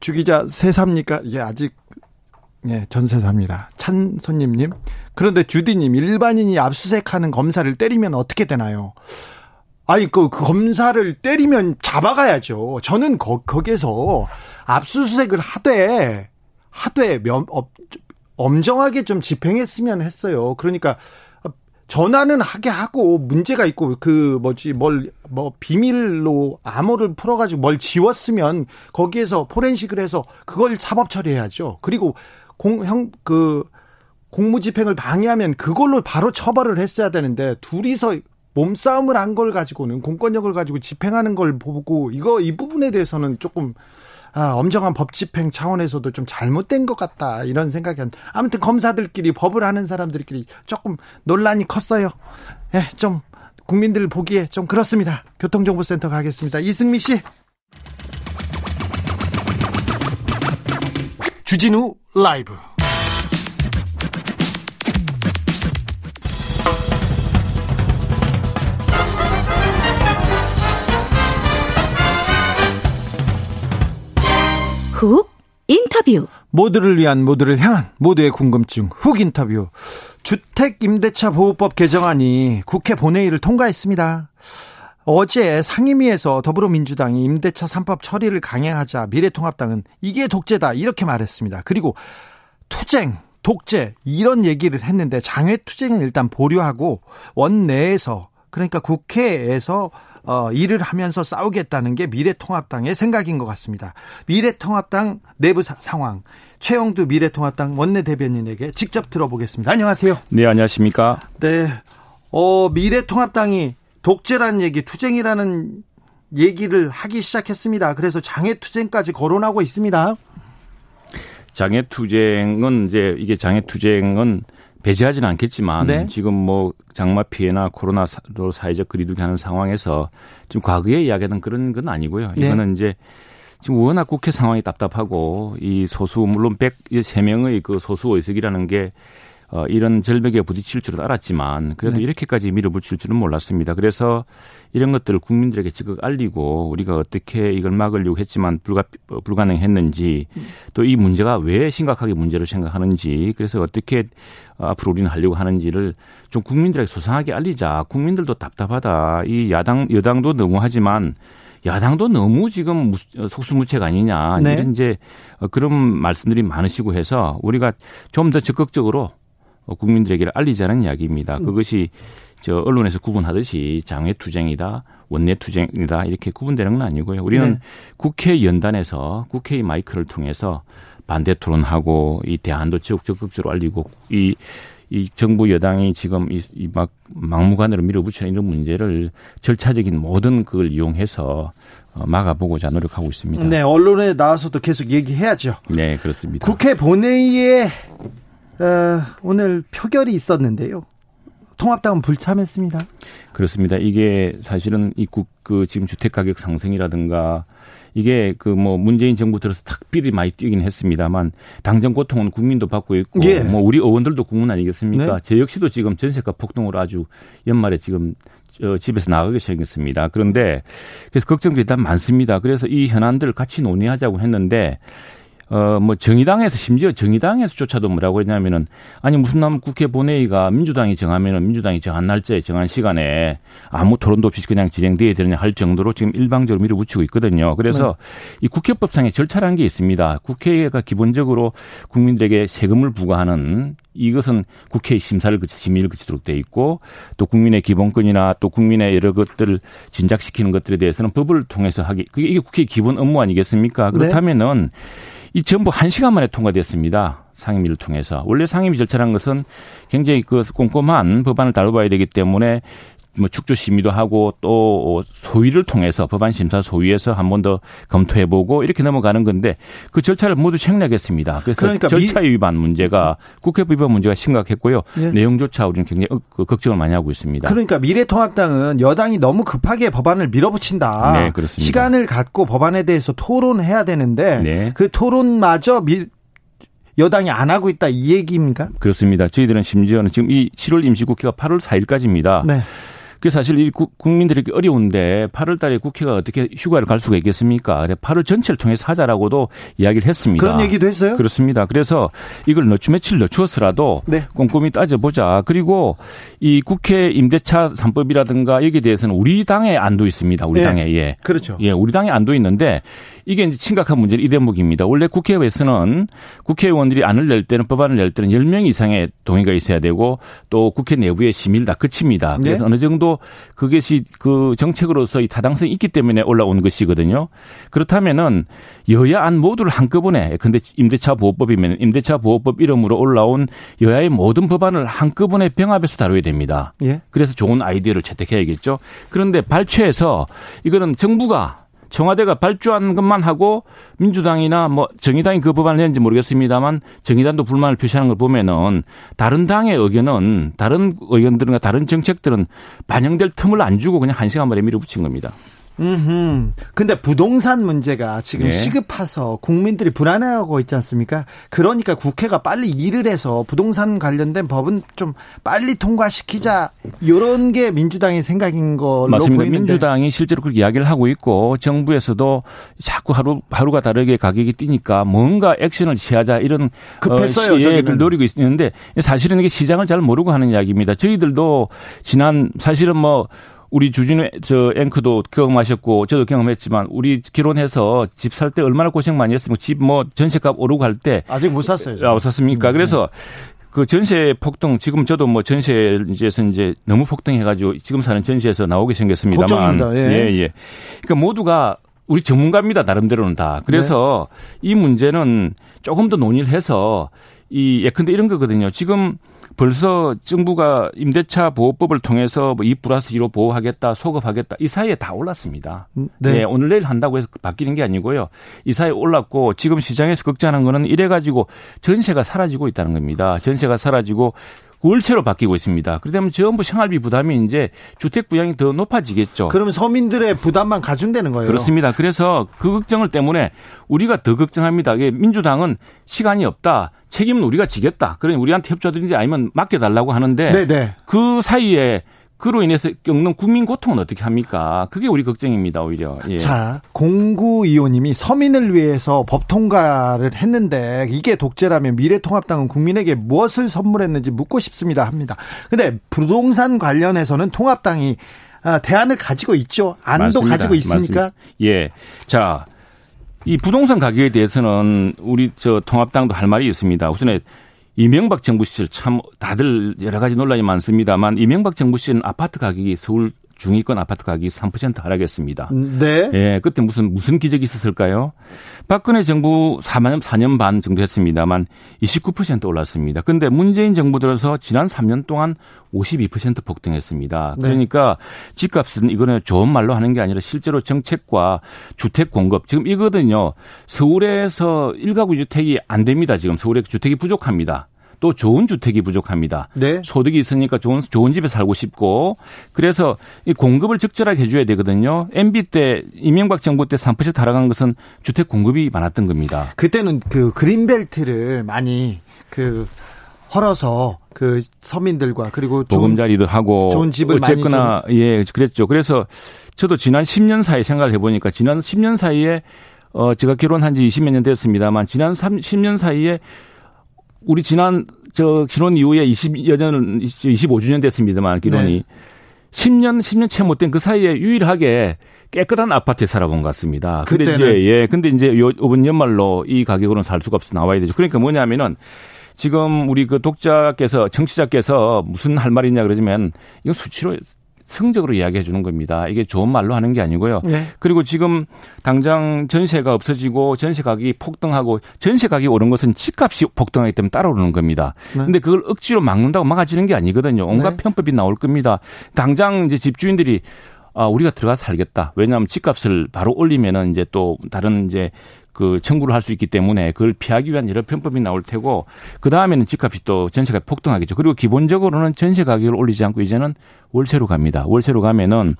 A: 주기자 새삽니까? 예, 아직, 예, 전세삽니다. 찬손님님. 그런데 주디님, 일반인이 압수색하는 검사를 때리면 어떻게 되나요? 아니, 그, 그 검사를 때리면 잡아가야죠. 저는 거, 거기에서 압수수색을 하되, 하되, 면, 어, 엄정하게 좀 집행했으면 했어요. 그러니까 전화는 하게 하고 문제가 있고 그 뭐지 뭘 뭐 비밀로 암호를 풀어가지고 뭘 지웠으면 거기에서 포렌식을 해서 그걸 사법 처리해야죠. 그리고 공형 그 공무집행을 방해하면 그걸로 바로 처벌을 했어야 되는데 둘이서 몸싸움을 한 걸 가지고는 공권력을 가지고 집행하는 걸 보고 이거 이 부분에 대해서는 조금 아, 엄정한 법 집행 차원에서도 좀 잘못된 것 같다 이런 생각이 한. 아무튼 검사들끼리 법을 하는 사람들끼리 조금 논란이 컸어요. 예, 네, 좀 국민들 보기에 좀 그렇습니다. 교통정보센터 가겠습니다. 이승미 씨. 주진우 라이브.
D: 훅 인터뷰.
A: 모두를 위한 모두를 향한 모두의 궁금증 훅 인터뷰. 주택 임대차 보호법 개정안이 국회 본회의를 통과했습니다. 어제 상임위에서 더불어민주당이 임대차 3법 처리를 강행하자 미래통합당은 이게 독재다 이렇게 말했습니다. 그리고 투쟁, 독재 이런 얘기를 했는데 장외 투쟁은 일단 보류하고 원내에서 그러니까 국회에서 어, 일을 하면서 싸우겠다는 게 미래통합당의 생각인 것 같습니다. 미래통합당 내부 사, 상황 최영두 미래통합당 원내대변인에게 직접 들어보겠습니다. 안녕하세요.
E: 네, 안녕하십니까?
A: 네. 어, 미래통합당이 독재라는 얘기, 투쟁이라는 얘기를 하기 시작했습니다. 그래서 장애 투쟁까지 거론하고 있습니다.
E: 장애 투쟁은 이제 이게 장애 투쟁은 배제하지는 않겠지만 네. 지금 뭐 장마 피해나 코로나로 사회적 거리두기 하는 상황에서 지금 과거에 이야기하던 그런 건 아니고요. 네. 이거는 이제 지금 워낙 국회 상황이 답답하고 이 소수 물론 103명의 그 소수 의석이라는 게 어, 이런 절벽에 부딪힐 줄은 알았지만 그래도 네. 이렇게까지 밀어붙일 줄은 몰랐습니다. 그래서 이런 것들을 국민들에게 적극 알리고 우리가 어떻게 이걸 막으려고 했지만 불가, 불가능했는지 또 이 문제가 왜 심각하게 문제를 생각하는지 그래서 어떻게 앞으로 우리는 하려고 하는지를 좀 국민들에게 소상하게 알리자. 국민들도 답답하다. 이 야당, 여당도 너무하지만 야당도 너무 지금 속수무책 아니냐. 네. 이런 이제 그런 말씀들이 많으시고 해서 우리가 좀 더 적극적으로 국민들에게 알리자는 이야기입니다. 음. 그것이 저 언론에서 구분하듯이 장외 투쟁이다, 원내 투쟁이다 이렇게 구분되는 건 아니고요. 우리는 네. 국회 연단에서 국회의 마이크를 통해서 반대 토론하고 이 대안도 적극적으로 알리고 이, 이 정부 여당이 지금 이, 이 막 막무가내로 밀어붙이는 이런 문제를 절차적인 모든 그걸 이용해서 어, 막아보고자 노력하고 있습니다.
A: 네, 언론에 나와서도 계속 얘기해야죠.
E: 네, 그렇습니다.
A: 국회 본회의에 어, 오늘 표결이 있었는데요. 통합당은 불참했습니다.
E: 그렇습니다. 이게 사실은 이국 그 지금 주택 가격 상승이라든가 이게 그 뭐 문재인 정부 들어서 탁비리 많이 뛰긴 했습니다만 당정 고통은 국민도 받고 있고 예. 뭐 우리 의원들도 국민 아니겠습니까? 네. 제 역시도 지금 전세가 폭등으로 아주 연말에 지금 어, 집에서 나가게 생겼습니다. 그런데 그래서 걱정도 일단 많습니다. 그래서 이 현안들을 같이 논의하자고 했는데 어, 뭐 정의당에서 심지어 정의당에서조차도 뭐라고 했냐면은 아니 무슨 남 국회 본회의가 민주당이 정하면은 민주당이 정한 날짜에 정한 시간에 아무 토론도 없이 그냥 진행돼야 되느냐 할 정도로 지금 일방적으로 밀어붙이고 있거든요. 그래서 네. 이 국회법상의 절차라는 게 있습니다. 국회가 기본적으로 국민들에게 세금을 부과하는 이것은 국회의 심사를 거치 심의를 거치도록 돼 있고 또 국민의 기본권이나 또 국민의 여러 것들을 진작시키는 것들에 대해서는 법을 통해서 하기 그게 이게 국회의 기본 업무 아니겠습니까? 네. 그렇다면은 네. 이 전부 한 시간 만에 통과됐습니다. 상임위를 통해서. 원래 상임위 절차라는 것은 굉장히 그 꼼꼼한 법안을 다뤄봐야 되기 때문에 뭐 축조 심의도 하고 또 소위를 통해서 법안 심사 소위에서 한 번 더 검토해보고 이렇게 넘어가는 건데 그 절차를 모두 생략했습니다. 그래서 그러니까 절차 위반 문제가 국회법 위반 문제가 심각했고요. 예. 내용조차 우리는 굉장히 그 걱정을 많이 하고 있습니다.
A: 그러니까 미래통합당은 여당이 너무 급하게 법안을 밀어붙인다. 네, 그렇습니다. 시간을 갖고 법안에 대해서 토론해야 되는데 네. 그 토론마저 미, 여당이 안 하고 있다 이 얘기입니까?
E: 그렇습니다. 저희들은 심지어는 지금 이 7월 임시국회가 8월 4일까지입니다. 네. 그 사실 이 국민들이 어려운데 8월 달에 국회가 어떻게 휴가를 갈 수가 있겠습니까? 8월 전체를 통해서 하자라고도 이야기를 했습니다.
A: 그런 얘기도 했어요?
E: 그렇습니다. 그래서 이걸 늦추 며칠 늦추었더라도 네. 꼼꼼히 따져보자. 그리고 이 국회 임대차 3법이라든가 여기에 대해서는 우리 당에 안도 있습니다. 우리 네. 당에. 예.
A: 그렇죠.
E: 예, 우리 당에 안도 있는데 이게 이제 심각한 문제는 이 대목입니다. 원래 국회에서는 국회의원들이 안을 낼 때는 법안을 낼 때는 10명 이상의 동의가 있어야 되고 또 국회 내부의 심의를 다 거칩니다. 그래서 네. 어느 정도 그것이 그 정책으로서의 타당성이 있기 때문에 올라온 것이거든요. 그렇다면은 여야 안 모두를 한꺼번에 근데 임대차 보호법이면 임대차 보호법 이름으로 올라온 여야의 모든 법안을 한꺼번에 병합해서 다뤄야 됩니다. 예. 그래서 좋은 아이디어를 채택해야겠죠. 그런데 발췌해서 이거는 정부가 청와대가 발주한 것만 하고 민주당이나 뭐 정의당이 그 법안을 냈는지 모르겠습니다만 정의당도 불만을 표시하는 걸 보면은 다른 당의 의견은 다른 의견들과 다른 정책들은 반영될 틈을 안 주고 그냥 한 시간 만에 밀어붙인 겁니다.
A: 음. 근데 부동산 문제가 지금 예. 시급해서 국민들이 불안해하고 있지 않습니까? 그러니까 국회가 빨리 일을 해서 부동산 관련된 법은 좀 빨리 통과시키자. 이런 게 민주당의 생각인 걸로
E: 맞습니다.
A: 보이는데.
E: 민주당이 실제로 그렇게 이야기를 하고 있고 정부에서도 자꾸 하루 하루가 다르게 가격이 뛰니까 뭔가 액션을 취하자 이런
A: 급했어요. 어,
E: 예, 노리고 있는데 사실은 이게 시장을 잘 모르고 하는 이야기입니다. 저희들도 지난 사실은 뭐 우리 주진우 저 앵커도 경험하셨고 저도 경험했지만 우리 결혼해서 집 살 때 얼마나 고생 많이 했습니까? 집뭐 전세값 오르고 할 때
A: 아직 못 샀어요.
E: 아, 못 샀습니까? 음, 그래서 그 전세 폭등 지금 저도 뭐 전세에서 이제 너무 폭등해가지고 지금 사는 전세에서 나오게 생겼습니다만
A: 걱정입니다. 예.
E: 예, 예. 그러니까 모두가 우리 전문가입니다. 나름대로는 다. 그래서 네. 이 문제는 조금 더 논의를 해서 이 예컨대 이런 거거든요. 지금 벌써 정부가 임대차 보호법을 통해서 뭐2 플러스 2로 보호하겠다, 소급하겠다 이 사이에 다 올랐습니다. 음, 네. 네. 오늘 내일 한다고 해서 바뀌는 게 아니고요. 이 사이에 올랐고 지금 시장에서 걱정하는 거는 이래 가지고 전세가 사라지고 있다는 겁니다. 전세가 사라지고 월세로 바뀌고 있습니다. 그러면 전부 생활비 부담이 이제 주택 부양이 더 높아지겠죠.
A: 그러면 서민들의 부담만 가중되는 거예요.
E: 그렇습니다. 그래서 그 걱정을 때문에 우리가 더 걱정합니다. 민주당은 시간이 없다. 책임은 우리가 지겠다. 그러니 우리한테 협조든지 아니면 맡겨달라고 하는데 네네. 네. 그 사이에 그로 인해서 겪는 국민 고통은 어떻게 합니까? 그게 우리 걱정입니다, 오히려.
A: 예. 자, 공구이호님이 서민을 위해서 법 통과를 했는데 이게 독재라면 미래통합당은 국민에게 무엇을 선물했는지 묻고 싶습니다 합니다. 근데 부동산 관련해서는 통합당이 아, 대안을 가지고 있죠. 안도 맞습니다. 가지고 있습니까? 맞습니다.
E: 예. 자, 이 부동산 가격에 대해서는 우리 저 통합당도 할 말이 있습니다. 우선에 이명박 정부 시절 참 다들 여러 가지 논란이 많습니다만 이명박 정부 시절은 아파트 가격이 서울 중위권 아파트 가격이 3% 하락했습니다.
A: 네.
E: 예, 그때 무슨 무슨 기적이 있었을까요? 박근혜 정부 4년 4년 반 정도 했습니다만 29% 올랐습니다. 근데 문재인 정부 들어서 지난 3년 동안 52% 폭등했습니다. 네. 그러니까 집값은 이거는 좋은 말로 하는 게 아니라 실제로 정책과 주택 공급 지금 이거든요. 서울에서 1가구 주택이 안 됩니다. 지금 서울에 주택이 부족합니다. 또 좋은 주택이 부족합니다. 네. 소득이 있으니까 좋은 좋은 집에 살고 싶고 그래서 이 공급을 적절하게 해줘야 되거든요. MB 때 이명박 정부 때3% 하락한 것은 주택 공급이 많았던 겁니다.
A: 그때는 그 그린벨트를 많이 그 헐어서 그 서민들과 그리고
E: 보금자리도 하고
A: 좋은 집을
E: 어쨌거나 예 그랬죠. 그래서 저도 지난 10년 사이 생각을 해보니까 지난 10년 사이에 어 제가 결혼한 지 20몇 년 됐습니다만 지난 3, 10년 사이에 우리 지난 저 결혼 이후에 20여 년 25주년 됐습니다만 결혼이 네. 10년 10년 채 못 된 그 사이에 유일하게 깨끗한 아파트에 살아본 것 같습니다. 근데 이제 예 근데 이제 요 이번 연말로 이 가격으로는 살 수가 없어 나와야 되죠. 그러니까 뭐냐면은 지금 우리 그 독자께서 정치자께서 무슨 할 말이냐 그러지만 이거 수치로 성적으로 이야기해 주는 겁니다. 이게 좋은 말로 하는 게 아니고요. 네. 그리고 지금 당장 전세가 없어지고 전세 가격이 폭등하고 전세 가격이 오른 것은 집값이 폭등하기 때문에 따라오르는 겁니다. 네. 근데 그걸 억지로 막는다고 막아지는 게 아니거든요. 온갖 네. 편법이 나올 겁니다. 당장 이제 집주인들이 아, 우리가 들어가서 살겠다. 왜냐하면 집값을 바로 올리면은 이제 또 다른 이제 그 청구를 할 수 있기 때문에 그걸 피하기 위한 여러 편법이 나올 테고 그 다음에는 집값이 또 전세가 폭등하겠죠. 그리고 기본적으로는 전세 가격을 올리지 않고 이제는 월세로 갑니다. 월세로 가면은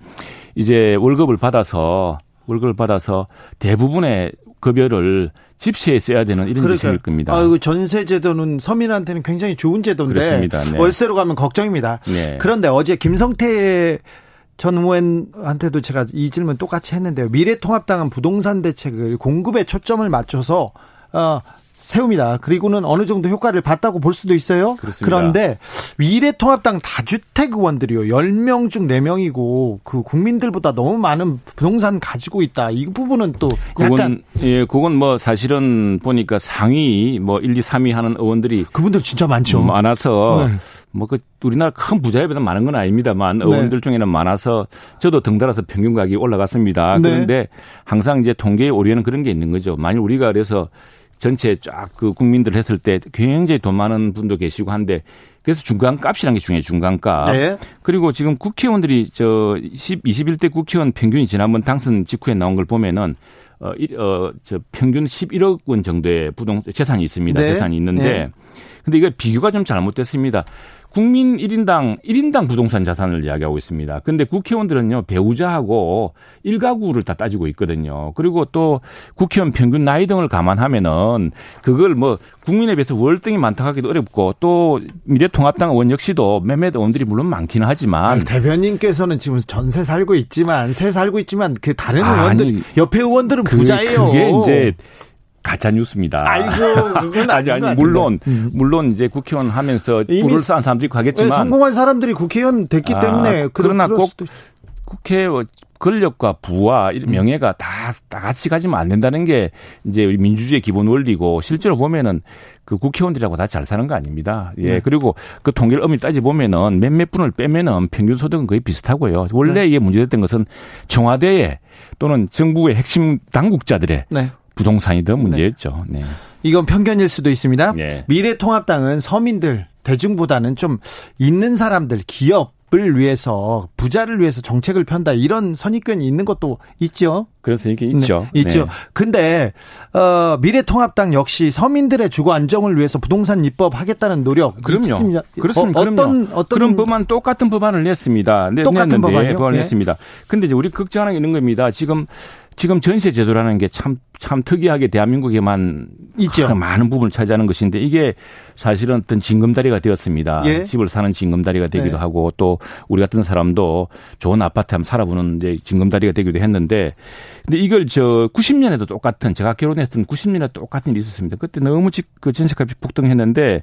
E: 이제 월급을 받아서 월급을 받아서 대부분의 급여를 집세에 써야 되는 이런 일이 생길 겁니다.
A: 아, 전세 제도는 서민한테는 굉장히 좋은 제도인데 그렇습니다. 네. 월세로 가면 걱정입니다. 네. 그런데 어제 김성태 전 의원한테도 제가 이 질문 똑같이 했는데요. 미래통합당은 부동산 대책을 공급에 초점을 맞춰서 어, 세웁니다. 그리고는 어느 정도 효과를 봤다고 볼 수도 있어요. 그렇습니다. 그런데 미래통합당 다주택 의원들이요. 10명 중 4명이고 그 국민들보다 너무 많은 부동산 가지고 있다. 이 부분은 또 약간
E: 그건 예, 그건 뭐 사실은 보니까 상위 뭐 1, 2, 3위 하는 의원들이
A: 그분들 진짜 많죠.
E: 많아서 네. 뭐 그 우리나라 큰 부자에보다 많은 건 아닙니다만 네. 의원들 중에는 많아서 저도 덩달아서 평균 가격이 올라갔습니다. 네. 그런데 항상 이제 통계의 오류에는 그런 게 있는 거죠. 만일 우리가 그래서 전체 쫙 그 국민들 했을 때 굉장히 돈 많은 분도 계시고 한데 그래서 중간값이라는 게 중요해요. 중간값. 네. 그리고 지금 국회의원들이 저 10, 21대 국회의원 평균이 지난번 당선 직후에 나온 걸 보면은 어, 어, 저 평균 11억 원 정도의 부동 재산이 있습니다. 네. 재산이 있는데 네. 근데 이거 비교가 좀 잘못됐습니다. 국민 1인당 1인당 부동산 자산을 이야기하고 있습니다. 근데 국회의원들은요, 배우자하고 일가구를 다 따지고 있거든요. 그리고 또 국회의원 평균 나이 등을 감안하면은 그걸 뭐 국민에 비해서 월등히 많다고 하기도 어렵고 또 미래통합당 의원 역시도 몇몇 의원들이 물론 많기는 하지만 아니,
A: 대변인께서는 지금 전세 살고 있지만 새 살고 있지만 그 다른 의원들 아니, 옆에 의원들은
E: 그,
A: 부자예요.
E: 그게 이제 가짜 뉴스입니다.
A: 아이고, 그건 [laughs]
E: 아니 아니 물론 음. 물론 이제 국회의원 하면서 뿔을 쌓은 사람들이 가겠지만 네,
A: 성공한 사람들이 국회의원 됐기 아, 때문에
E: 그러나 꼭 국회 권력과 부와 음. 명예가 다, 다 같이 가지면 안 된다는 게 이제 우리 민주주의 기본 원리고 실제로 보면은 그 국회의원들하고 다 잘 사는 거 아닙니다. 예. 네. 그리고 그 통계를 엄밀히 따지 보면은 몇몇 분을 빼면은 평균 소득은 거의 비슷하고요. 원래 네. 이게 문제됐던 것은 청와대에 또는 정부의 핵심 당국자들의 네. 부동산이 더 문제였죠. 네.
A: 이건 편견일 수도 있습니다. 네. 미래통합당은 서민들 대중보다는 좀 있는 사람들 기업 을 위해서 부자를 위해서 정책을 편다 이런 선입견이 있는 것도 있죠.
E: 그런 선입견 있죠.
A: 네, 있죠. 네. 근데 어, 미래통합당 역시 서민들의 주거 안정을 위해서 부동산 입법 하겠다는 노력
E: 그럼요. 있습니다. 그렇습니다. 어, 어떤 어떤 그런 법안 똑같은 법안을 냈습니다.
A: 똑같은?
E: 법안을 네. 냈습니다. 근데 이제 우리 걱정하는 게 있는 겁니다. 지금 지금 전세 제도라는 게 참참 특이하게 대한민국에만 있죠. 많은 부분을 차지하는 것인데 이게 사실은 어떤 징검다리가 되었습니다. 예. 집을 사는 징검다리가 되기도 네. 하고 또 우리 같은 사람도 좋은 아파트 한번 살아보는 이제 징검다리가 되기도 했는데 근데 이걸 저 90년에도 똑같은 제가 결혼했던 90년에 똑같은 일이 있었습니다. 그때 너무 집 그 전세값이 폭등했는데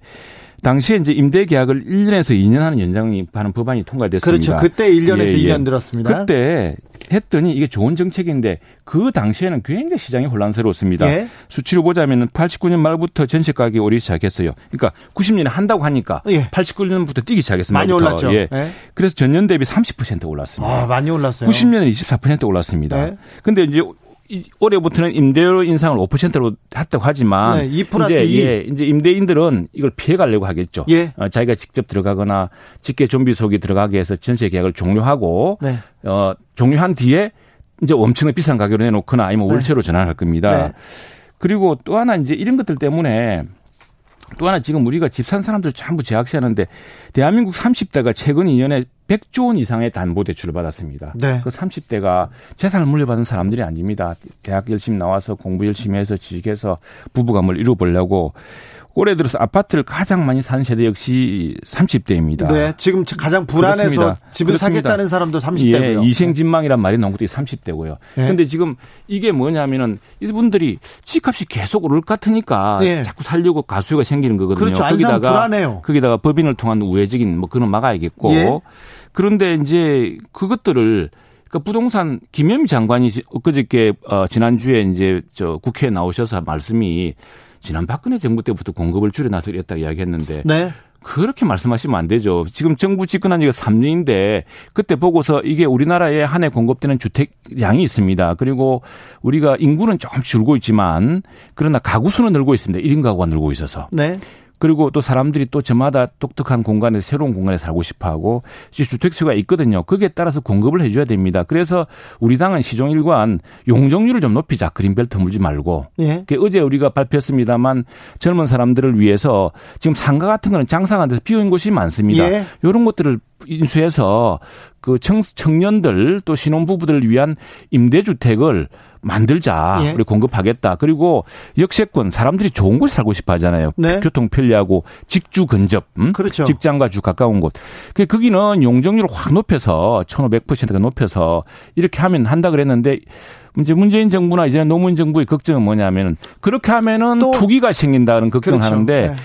E: 당시에 이제 임대 계약을 1년에서 2년 하는 연장이 하는 법안이 통과됐습니다.
A: 그렇죠. 그때 1년에서 예, 2년 예. 들었습니다.
E: 그때 했더니 이게 좋은 정책인데 그 당시에는 굉장히 시장이 혼란 스러웠습니다. 예. 수치로 보자면은 89년 말부터 전세 가격이 오르기 시작했어요. 그러니까 90년에 한다고 하니까 예. 89년부터 뛰기 시작했습니다.
A: 많이 올랐죠. 예. 예.
E: 그래서 전년 대비 30% 올랐습니다.
A: 아, 많이 올랐어요.
E: 90년에 24% 올랐습니다. 예. 근데 이제 올해부터는 임대료 인상을 5%로 했다고 하지만 네, 2 이제 2. 예, 이제 임대인들은 이걸 피해 가려고 하겠죠. 예. 어, 자기가 직접 들어가거나 직계 좀비 속이 들어가게 해서 전세 계약을 종료하고 네. 어, 종료한 뒤에 이제 엄청나게 비싼 가격으로 내놓거나 아니면 네. 월세로 전환할 겁니다. 네. 그리고 또 하나 이제 이런 것들 때문에 또 하나 지금 우리가 집 산 사람들 전부 제약시하는데 대한민국 30대가 최근 2년에 100조 원 이상의 담보 대출을 받았습니다. 네. 그 30대가 재산을 물려받은 사람들이 아닙니다. 대학 열심히 나와서 공부 열심히 해서 취직해서 부부감을 이루어보려고 올해 들어서 아파트를 가장 많이 사는 세대 역시 30대입니다.
A: 네, 지금 가장 불안해서 그렇습니다. 집을 그렇습니다. 사겠다는 사람도 30대고요.
E: 예, 이생진망이란 말이 나온 것도 30대고요. 네. 근데 지금 이게 뭐냐면은 이분들이 집값이 계속 오를 것 같으니까 네. 자꾸 살려고 가수가 생기는 거거든요.
A: 그렇죠. 거기다가 불안해요.
E: 거기다가 법인을 통한 우회적인 뭐 그런 막아야겠고. 예. 그런데 이제 그것들을 그 부동산 김현미 장관이 엊그저께 어 지난주에 이제 저 국회에 나오셔서 말씀이 지난 박근혜 정부 때부터 공급을 줄여놔서 이랬다 이야기했는데 네. 그렇게 말씀하시면 안 되죠. 지금 정부 집권한 지가 3년인데 그때 보고서 이게 우리나라에 한 해 공급되는 주택량이 있습니다. 그리고 우리가 인구는 조금 줄고 있지만 그러나 가구 수는 늘고 있습니다. 1인 가구가 늘고 있어서. 네. 그리고 또 사람들이 또 저마다 독특한 공간에 새로운 공간에 살고 싶어 하고 주택수가 있거든요. 거기에 따라서 공급을 해 줘야 됩니다. 그래서 우리 당은 시종 일관 용적률을 좀 높이자. 그린벨트 물지 말고. 예. 어제 우리가 발표했습니다만 젊은 사람들을 위해서 지금 상가 같은 거는 장사가 안 돼서 비어 있는 곳이 많습니다. 예. 이런 것들을 인수해서 그 청, 청년들 또 신혼부부들을 위한 임대주택을 만들자. 예. 우리 공급하겠다. 그리고 역세권 사람들이 좋은 곳에 살고 싶어 하잖아요. 네. 교통 편리하고 직주 근접. 음? 그렇죠. 직장과 주 가까운 곳. 그 거기는 용적률을 확 높여서 1,500%가 높여서 이렇게 하면 한다 그랬는데 이제 문재인 정부나 이제 노무현 정부의 걱정은 뭐냐면은 그렇게 하면은 투기가 생긴다는 걱정을 그렇죠. 하는데 네.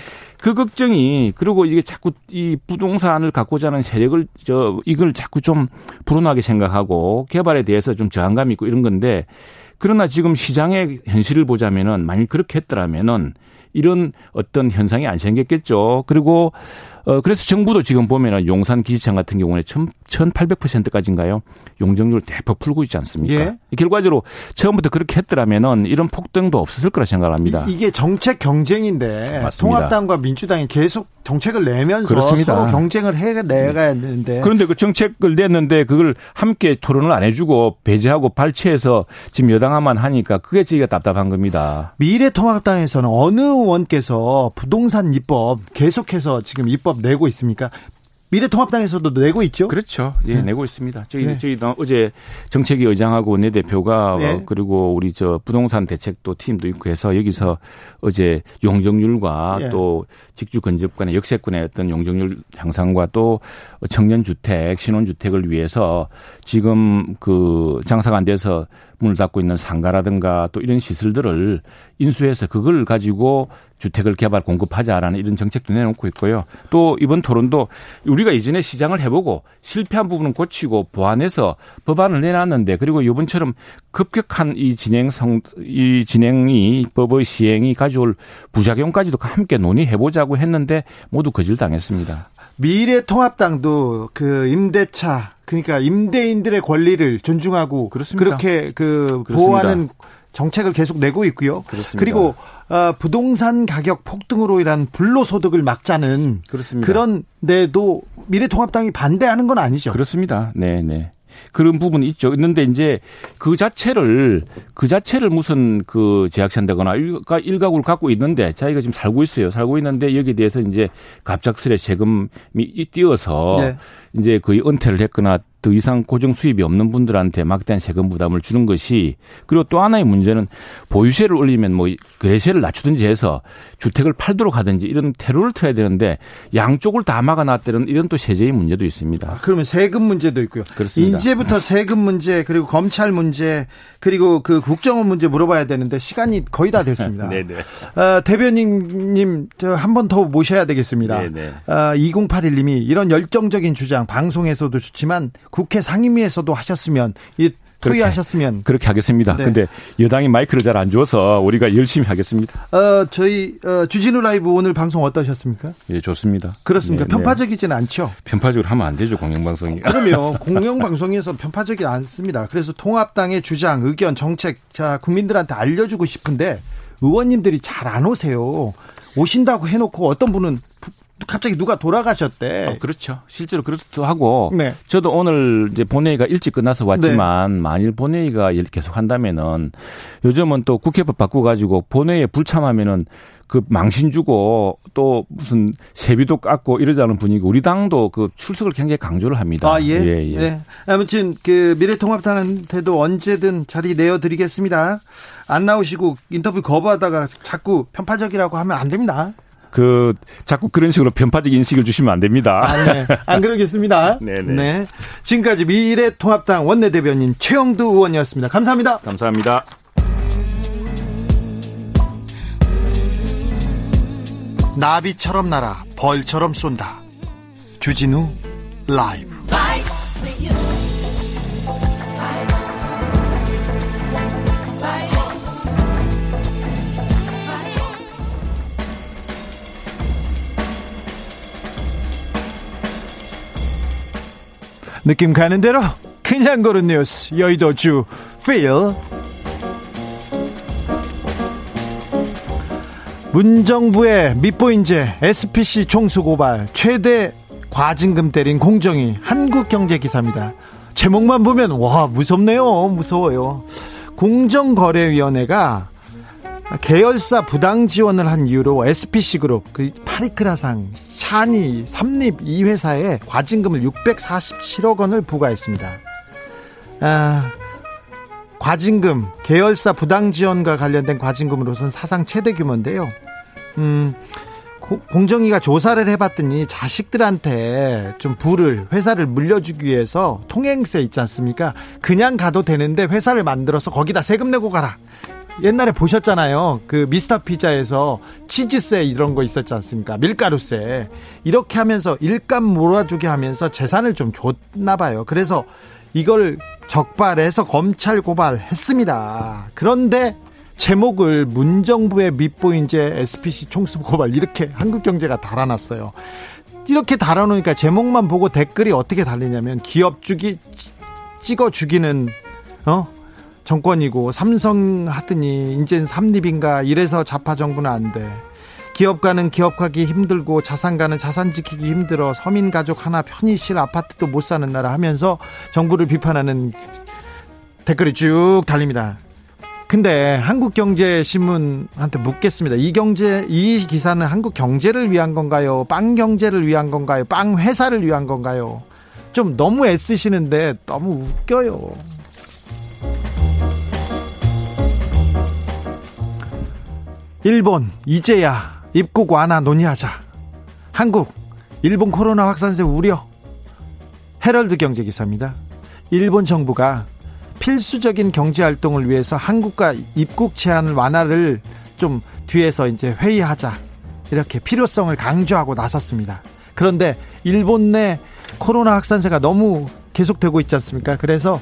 E: 그 걱정이 그리고 이게 자꾸 이 부동산을 갖고자 하는 세력을 저 이걸 자꾸 좀 불온하게 생각하고 개발에 대해서 좀 저항감 있고 이런 건데 그러나 지금 시장의 현실을 보자면은 만일 그렇게 했더라면은 이런 어떤 현상이 안 생겼겠죠. 그리고 어 그래서 정부도 지금 보면은 용산 기지청 같은 경우는 1,800%까지인가요? 용적률 대폭 풀고 있지 않습니까? 예. 결과적으로 처음부터 그렇게 했더라면은 이런 폭등도 없었을 거라 생각합니다.
A: 이 게 정책 경쟁인데 맞습니다. 통합당과 민주당이 계속 정책을 내면서 그렇습니다. 서로 경쟁을 해 내가야 되는데
E: 그런데 그 정책을 냈는데 그걸 함께 토론을 안 해주고 배제하고 발췌해서 지금 여당화만 하니까 그게 저희가 답답한 겁니다.
A: 미래통합당에서는 어느 의원께서 부동산 입법 계속해서 지금 입법 내고 있습니까? 미래통합당에서도 내고 있죠.
E: 그렇죠. 예, 네. 내고 있습니다. 저희 네. 저희 어제 정책위 의장하고 내 대표가 네. 어, 그리고 우리 저 부동산 대책도 팀도 있고 해서 여기서 어제 용적률과 네. 또 직주 건접관의 역세권의 어떤 용적률 향상과 또 청년 주택, 신혼 주택을 위해서 지금 그 장사가 안 돼서 문을 닫고 있는 상가라든가 또 이런 시설들을 인수해서 그걸 가지고 주택을 개발 공급하자라는 이런 정책도 내놓고 있고요. 또 이번 토론도 우리가 이전에 시장을 해보고 실패한 부분은 고치고 보완해서 법안을 내놨는데 그리고 이번처럼 급격한 이 진행 성 이 진행이 법의 시행이 가져올 부작용까지도 함께 논의해보자고 했는데 모두 거절당했습니다.
A: 미래통합당도 그 임대차 그러니까 임대인들의 권리를 존중하고 그렇습니다. 그렇게 그 그렇습니다. 보호하는 정책을 계속 내고 있고요. 그렇습니다. 그리고 어, 부동산 가격 폭등으로 인한 불로소득을 막자는 그렇습니다. 그런데도 미래통합당이 반대하는 건 아니죠.
E: 그렇습니다. 네, 네. 그런 부분이 있죠. 있는데 이제 그 자체를 그 자체를 무슨 그 제약한다거나 일가 일가구를 갖고 있는데 자기가 지금 살고 있어요. 살고 있는데 여기에 대해서 이제 갑작스레 세금이 띄어서 네. 이제 거의 은퇴를 했거나 더 이상 고정 수입이 없는 분들한테 막대한 세금 부담을 주는 것이 그리고 또 하나의 문제는 보유세를 올리면 뭐 거래세를 낮추든지 해서 주택을 팔도록 하든지 이런 테러를 터야 되는데 양쪽을 다 막아놨다는 이런 또 세제의 문제도 있습니다. 아,
A: 그러면 세금 문제도 있고요. 그렇습니다. 이제부터 세금 문제 그리고 검찰 문제 그리고 그 국정원 문제 물어봐야 되는데 시간이 거의 다 됐습니다. 네네. [laughs] 어, 대변인님 한 번 더 모셔야 되겠습니다. 네네. 어, 2081님이 이런 열정적인 주장 방송에서도 좋지만 국회 상임위에서도 하셨으면 이 토의하셨으면
E: 그렇게 하겠습니다. 네. 근데 여당이 마이크를 잘 안 줘서 우리가 열심히 하겠습니다.
A: 어, 저희 어, 주진우 라이브 오늘 방송 어떠셨습니까?
E: 예, 좋습니다.
A: 그렇습니까? 네, 편파적이지는 네. 않죠.
E: 편파적으로 하면 안 되죠, 공영방송이.
A: 그러면 [laughs] 공영방송에서 편파적이 않습니다. 그래서 통합당의 주장, 의견, 정책 자, 국민들한테 알려 주고 싶은데 의원님들이 잘 안 오세요. 오신다고 해놓고 어떤 분은 갑자기 누가 돌아가셨대.
E: 어, 그렇죠. 실제로 그렇기도 하고 네. 저도 오늘 이제 본회의가 일찍 끝나서 왔지만 네. 만일 본회의가 계속 한다면은 요즘은 또 국회법 바꿔 가지고 본회의에 불참하면은 그 망신 주고 또 무슨 세비도 깎고 이러자는 분위기 우리 당도 그 출석을 굉장히 강조를 합니다.
A: 아, 예. 예, 예. 네. 아무튼 그 미래통합당한테도 언제든 자리 내어 드리겠습니다. 안 나오시고 인터뷰 거부하다가 자꾸 편파적이라고 하면 안 됩니다.
E: 그 자꾸 그런 식으로 편파적 인식을 주시면 안 됩니다.
A: 아, 네. 안 [laughs] 그러겠습니다. 네네. 네. 네. 지금까지 미래통합당 원내대변인 최영두 의원이었습니다. 감사합니다.
E: 감사합니다.
A: 나비처럼 날아 벌처럼 쏜다. 주진우 라이브. 느낌 가는 대로 그냥 고른 뉴스 여의도주 필 문정부의 밑보인제 SPC 총수 고발 최대 과징금 때린 공정위 한국경제기사입니다. 제목만 보면 와 무섭네요 무서워요. 공정거래위원회가 계열사 부당 지원을 한 이유로 SPC그룹 그 파리크라상 샤니, 삼립 이 회사에 과징금을 647억 원을 부과했습니다. 아, 과징금, 계열사 부당 지원과 관련된 과징금으로선 사상 최대 규모인데요. 음, 공정위가 조사를 해봤더니 자식들한테 좀 부를 회사를 물려주기 위해서 통행세 있지 않습니까? 그냥 가도 되는데 회사를 만들어서 거기다 세금 내고 가라. 옛날에 보셨잖아요. 그 미스터 피자에서 치즈세 이런 거 있었지 않습니까? 밀가루세. 이렇게 하면서 일감 몰아주게 하면서 재산을 좀 줬나 봐요. 그래서 이걸 적발해서 검찰 고발했습니다. 그런데 제목을 문정부의 밑보인제 SPC 총수 고발 이렇게 한국경제가 달아놨어요. 이렇게 달아놓으니까 제목만 보고 댓글이 어떻게 달리냐면 기업 주기 찍어 죽이는 어 정권이고 삼성 하더니 이젠 삼립인가 이래서 자파 정부는 안 돼. 기업가는 기업하기 힘들고 자산가는 자산 지키기 힘들어 서민 가족 하나 편히 쉴 아파트도 못 사는 나라 하면서 정부를 비판하는 댓글이 쭉 달립니다. 근데 한국경제신문한테 묻겠습니다. 이 경제 이 기사는 한국 경제를 위한 건가요? 빵 경제를 위한 건가요? 빵 회사를 위한 건가요? 좀 너무 애쓰시는데 너무 웃겨요. 일본 이제야 입국 완화 논의하자. 한국 일본 코로나 확산세 우려. 헤럴드 경제 기사입니다. 일본 정부가 필수적인 경제 활동을 위해서 한국과 입국 제한 완화를 좀 뒤에서 이제 회의하자. 이렇게 필요성을 강조하고 나섰습니다. 그런데 일본 내 코로나 확산세가 너무 계속되고 있지 않습니까? 그래서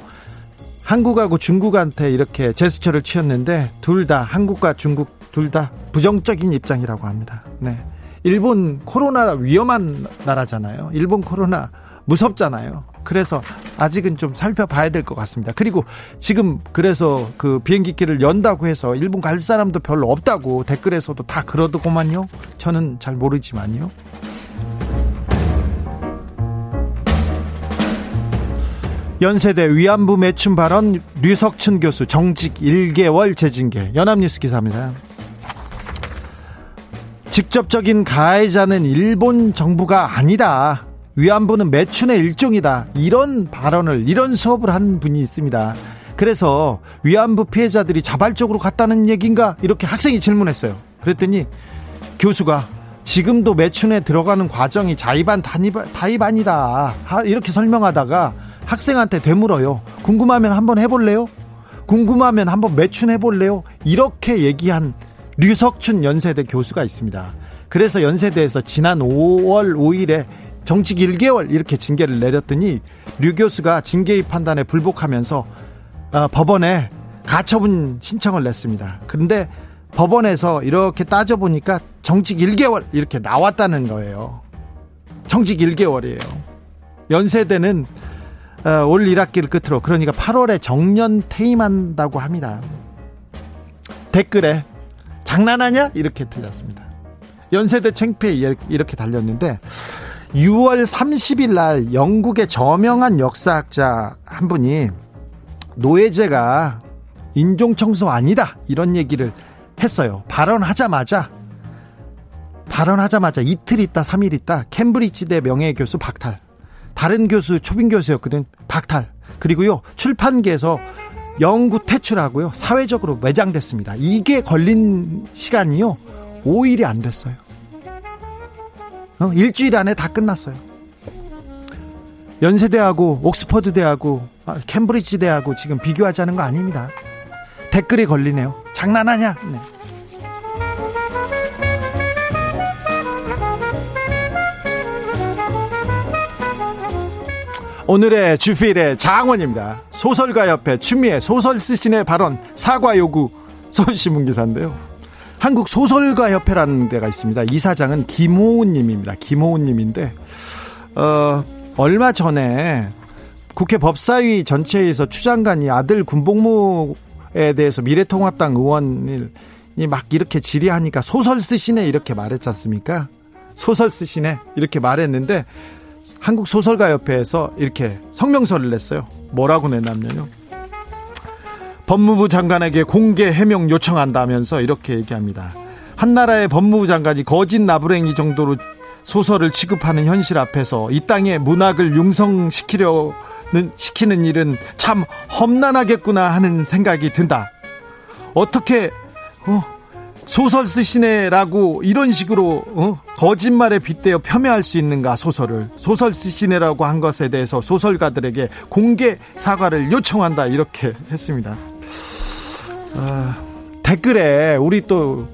A: 한국하고 중국한테 이렇게 제스처를 취했는데 둘 다 한국과 중국 둘 다 부정적인 입장이라고 합니다. 네. 일본 코로나 위험한 나라잖아요. 일본 코로나 무섭잖아요. 그래서 아직은 좀 살펴봐야 될 것 같습니다. 그리고 지금 그래서 그 비행기길을 연다고 해서 일본 갈 사람도 별로 없다고 댓글에서도 다 그러더구만요. 저는 잘 모르지만요. 연세대 위안부 매춘 발언 류석춘 교수 정직 1개월 재징계 연합뉴스 기사입니다. 직접적인 가해자는 일본 정부가 아니다. 위안부는 매춘의 일종이다. 이런 발언을 이런 수업을 한 분이 있습니다. 그래서 위안부 피해자들이 자발적으로 갔다는 얘기인가 이렇게 학생이 질문했어요. 그랬더니 교수가 지금도 매춘에 들어가는 과정이 자의반 다입반 이다 이렇게 설명하다가 학생한테 되물어요. 궁금하면 한번 해볼래요? 궁금하면 한번 매춘해볼래요? 이렇게 얘기한 류석춘 연세대 교수가 있습니다. 그래서 연세대에서 지난 5월 5일에 정직 1개월 이렇게 징계를 내렸더니 류 교수가 징계의 판단에 불복하면서 어, 법원에 가처분 신청을 냈습니다. 그런데 법원에서 이렇게 따져보니까 정직 1개월 이렇게 나왔다는 거예요. 정직 1개월이에요. 연세대는 어, 올 1학기를 끝으로 그러니까 8월에 정년 퇴임한다고 합니다. 댓글에 장난하냐 이렇게 틀렸습니다. 연세대 챙피해 이렇게 달렸는데 6월 30일 날 영국의 저명한 역사학자 한 분이 노예제가 인종청소 아니다 이런 얘기를 했어요. 발언하자마자 발언하자마자 이틀 있다 3일 있다 캠브리지대 명예교수 박탈 다른 교수 초빙 교수였거든 박탈 그리고요 출판계에서 영구 퇴출하고요. 사회적으로 매장됐습니다. 이게 걸린 시간이요. 5일이 안 됐어요. 어? 일주일 안에 다 끝났어요. 연세대하고 옥스퍼드 대하고 아, 캠브리지 대하고 지금 비교하자는 거 아닙니다. 댓글이 걸리네요. 장난하냐? 네. 오늘의 주필의 장원입니다. 소설가협회 추미애 소설 쓰신의 발언 사과 요구 서울신문 기사인데요. 한국 소설가 협회라는 데가 있습니다. 이사장은 김호훈님입니다. 김호훈님인데 어, 얼마 전에 국회 법사위 전체에서 추장관이 아들 군복무에 대해서 미래통합당 의원이 막 이렇게 질의하니까 소설 쓰시네 이렇게 말했지 않습니까? 소설 쓰시네 이렇게 말했는데 한국 소설가 협회에서 이렇게 성명서를 냈어요. 뭐라고 냈냐면요. 법무부 장관에게 공개 해명 요청한다면서 이렇게 얘기합니다. 한나라의 법무부 장관이 거짓 나부랭이 정도로 소설을 취급하는 현실 앞에서 이 땅의 문학을 융성시키려는 시키는 일은 참 험난하겠구나 하는 생각이 든다. 어떻게 어, 소설 쓰시네라고 이런 식으로 어? 거짓말에 빗대어 폄훼할 수 있는가 소설을 소설 쓰시네라고 한 것에 대해서 소설가들에게 공개 사과를 요청한다 이렇게 했습니다. 아, 댓글에 우리 또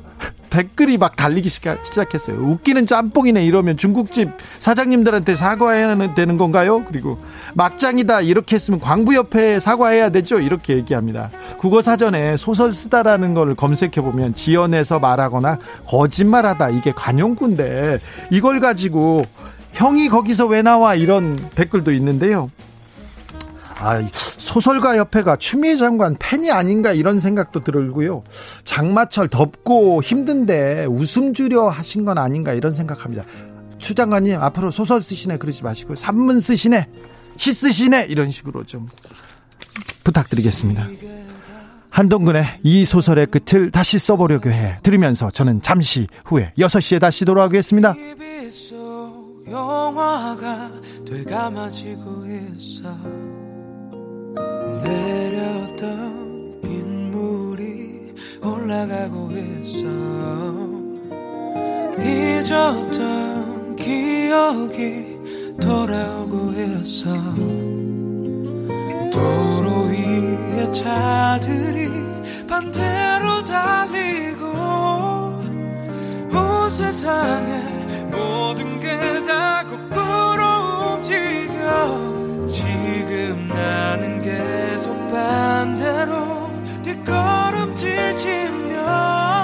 A: 댓글이 막 달리기 시작했어요. 웃기는 짬뽕이네 이러면 중국집 사장님들한테 사과해야 되는 건가요? 그리고 막장이다 이렇게 했으면 광부협회에 사과해야 되죠 이렇게 얘기합니다 국어 사전에 소설 쓰다라는 걸 검색해 보면 지연해서 말하거나 거짓말하다 이게 관용구인데 이걸 가지고 형이 거기서 왜 나와 이런 댓글도 있는데요 아, 소설가 협회가 추미애 장관 팬이 아닌가 이런 생각도 들고요. 장마철 덥고 힘든데 웃음 주려 하신 건 아닌가 이런 생각합니다. 추 장관님 앞으로 소설 쓰시네 그러지 마시고 산문 쓰시네 시 쓰시네 이런 식으로 좀 부탁드리겠습니다.
F: 한동근의 이 소설의 끝을 다시 써보려고 해 들으면서 저는 잠시 후에 6시에 다시 돌아오겠습니다. 영화가 되감아지고 있어 내렸던 빗물이 올라가고 있어. 잊었던 기억이 돌아오고 있어. 도로 위에 차들이 반대로 달리고 온 세상의 모든 게 다 거꾸로 움직여. 지금 나는 계속 반대로 뒷걸음질 치며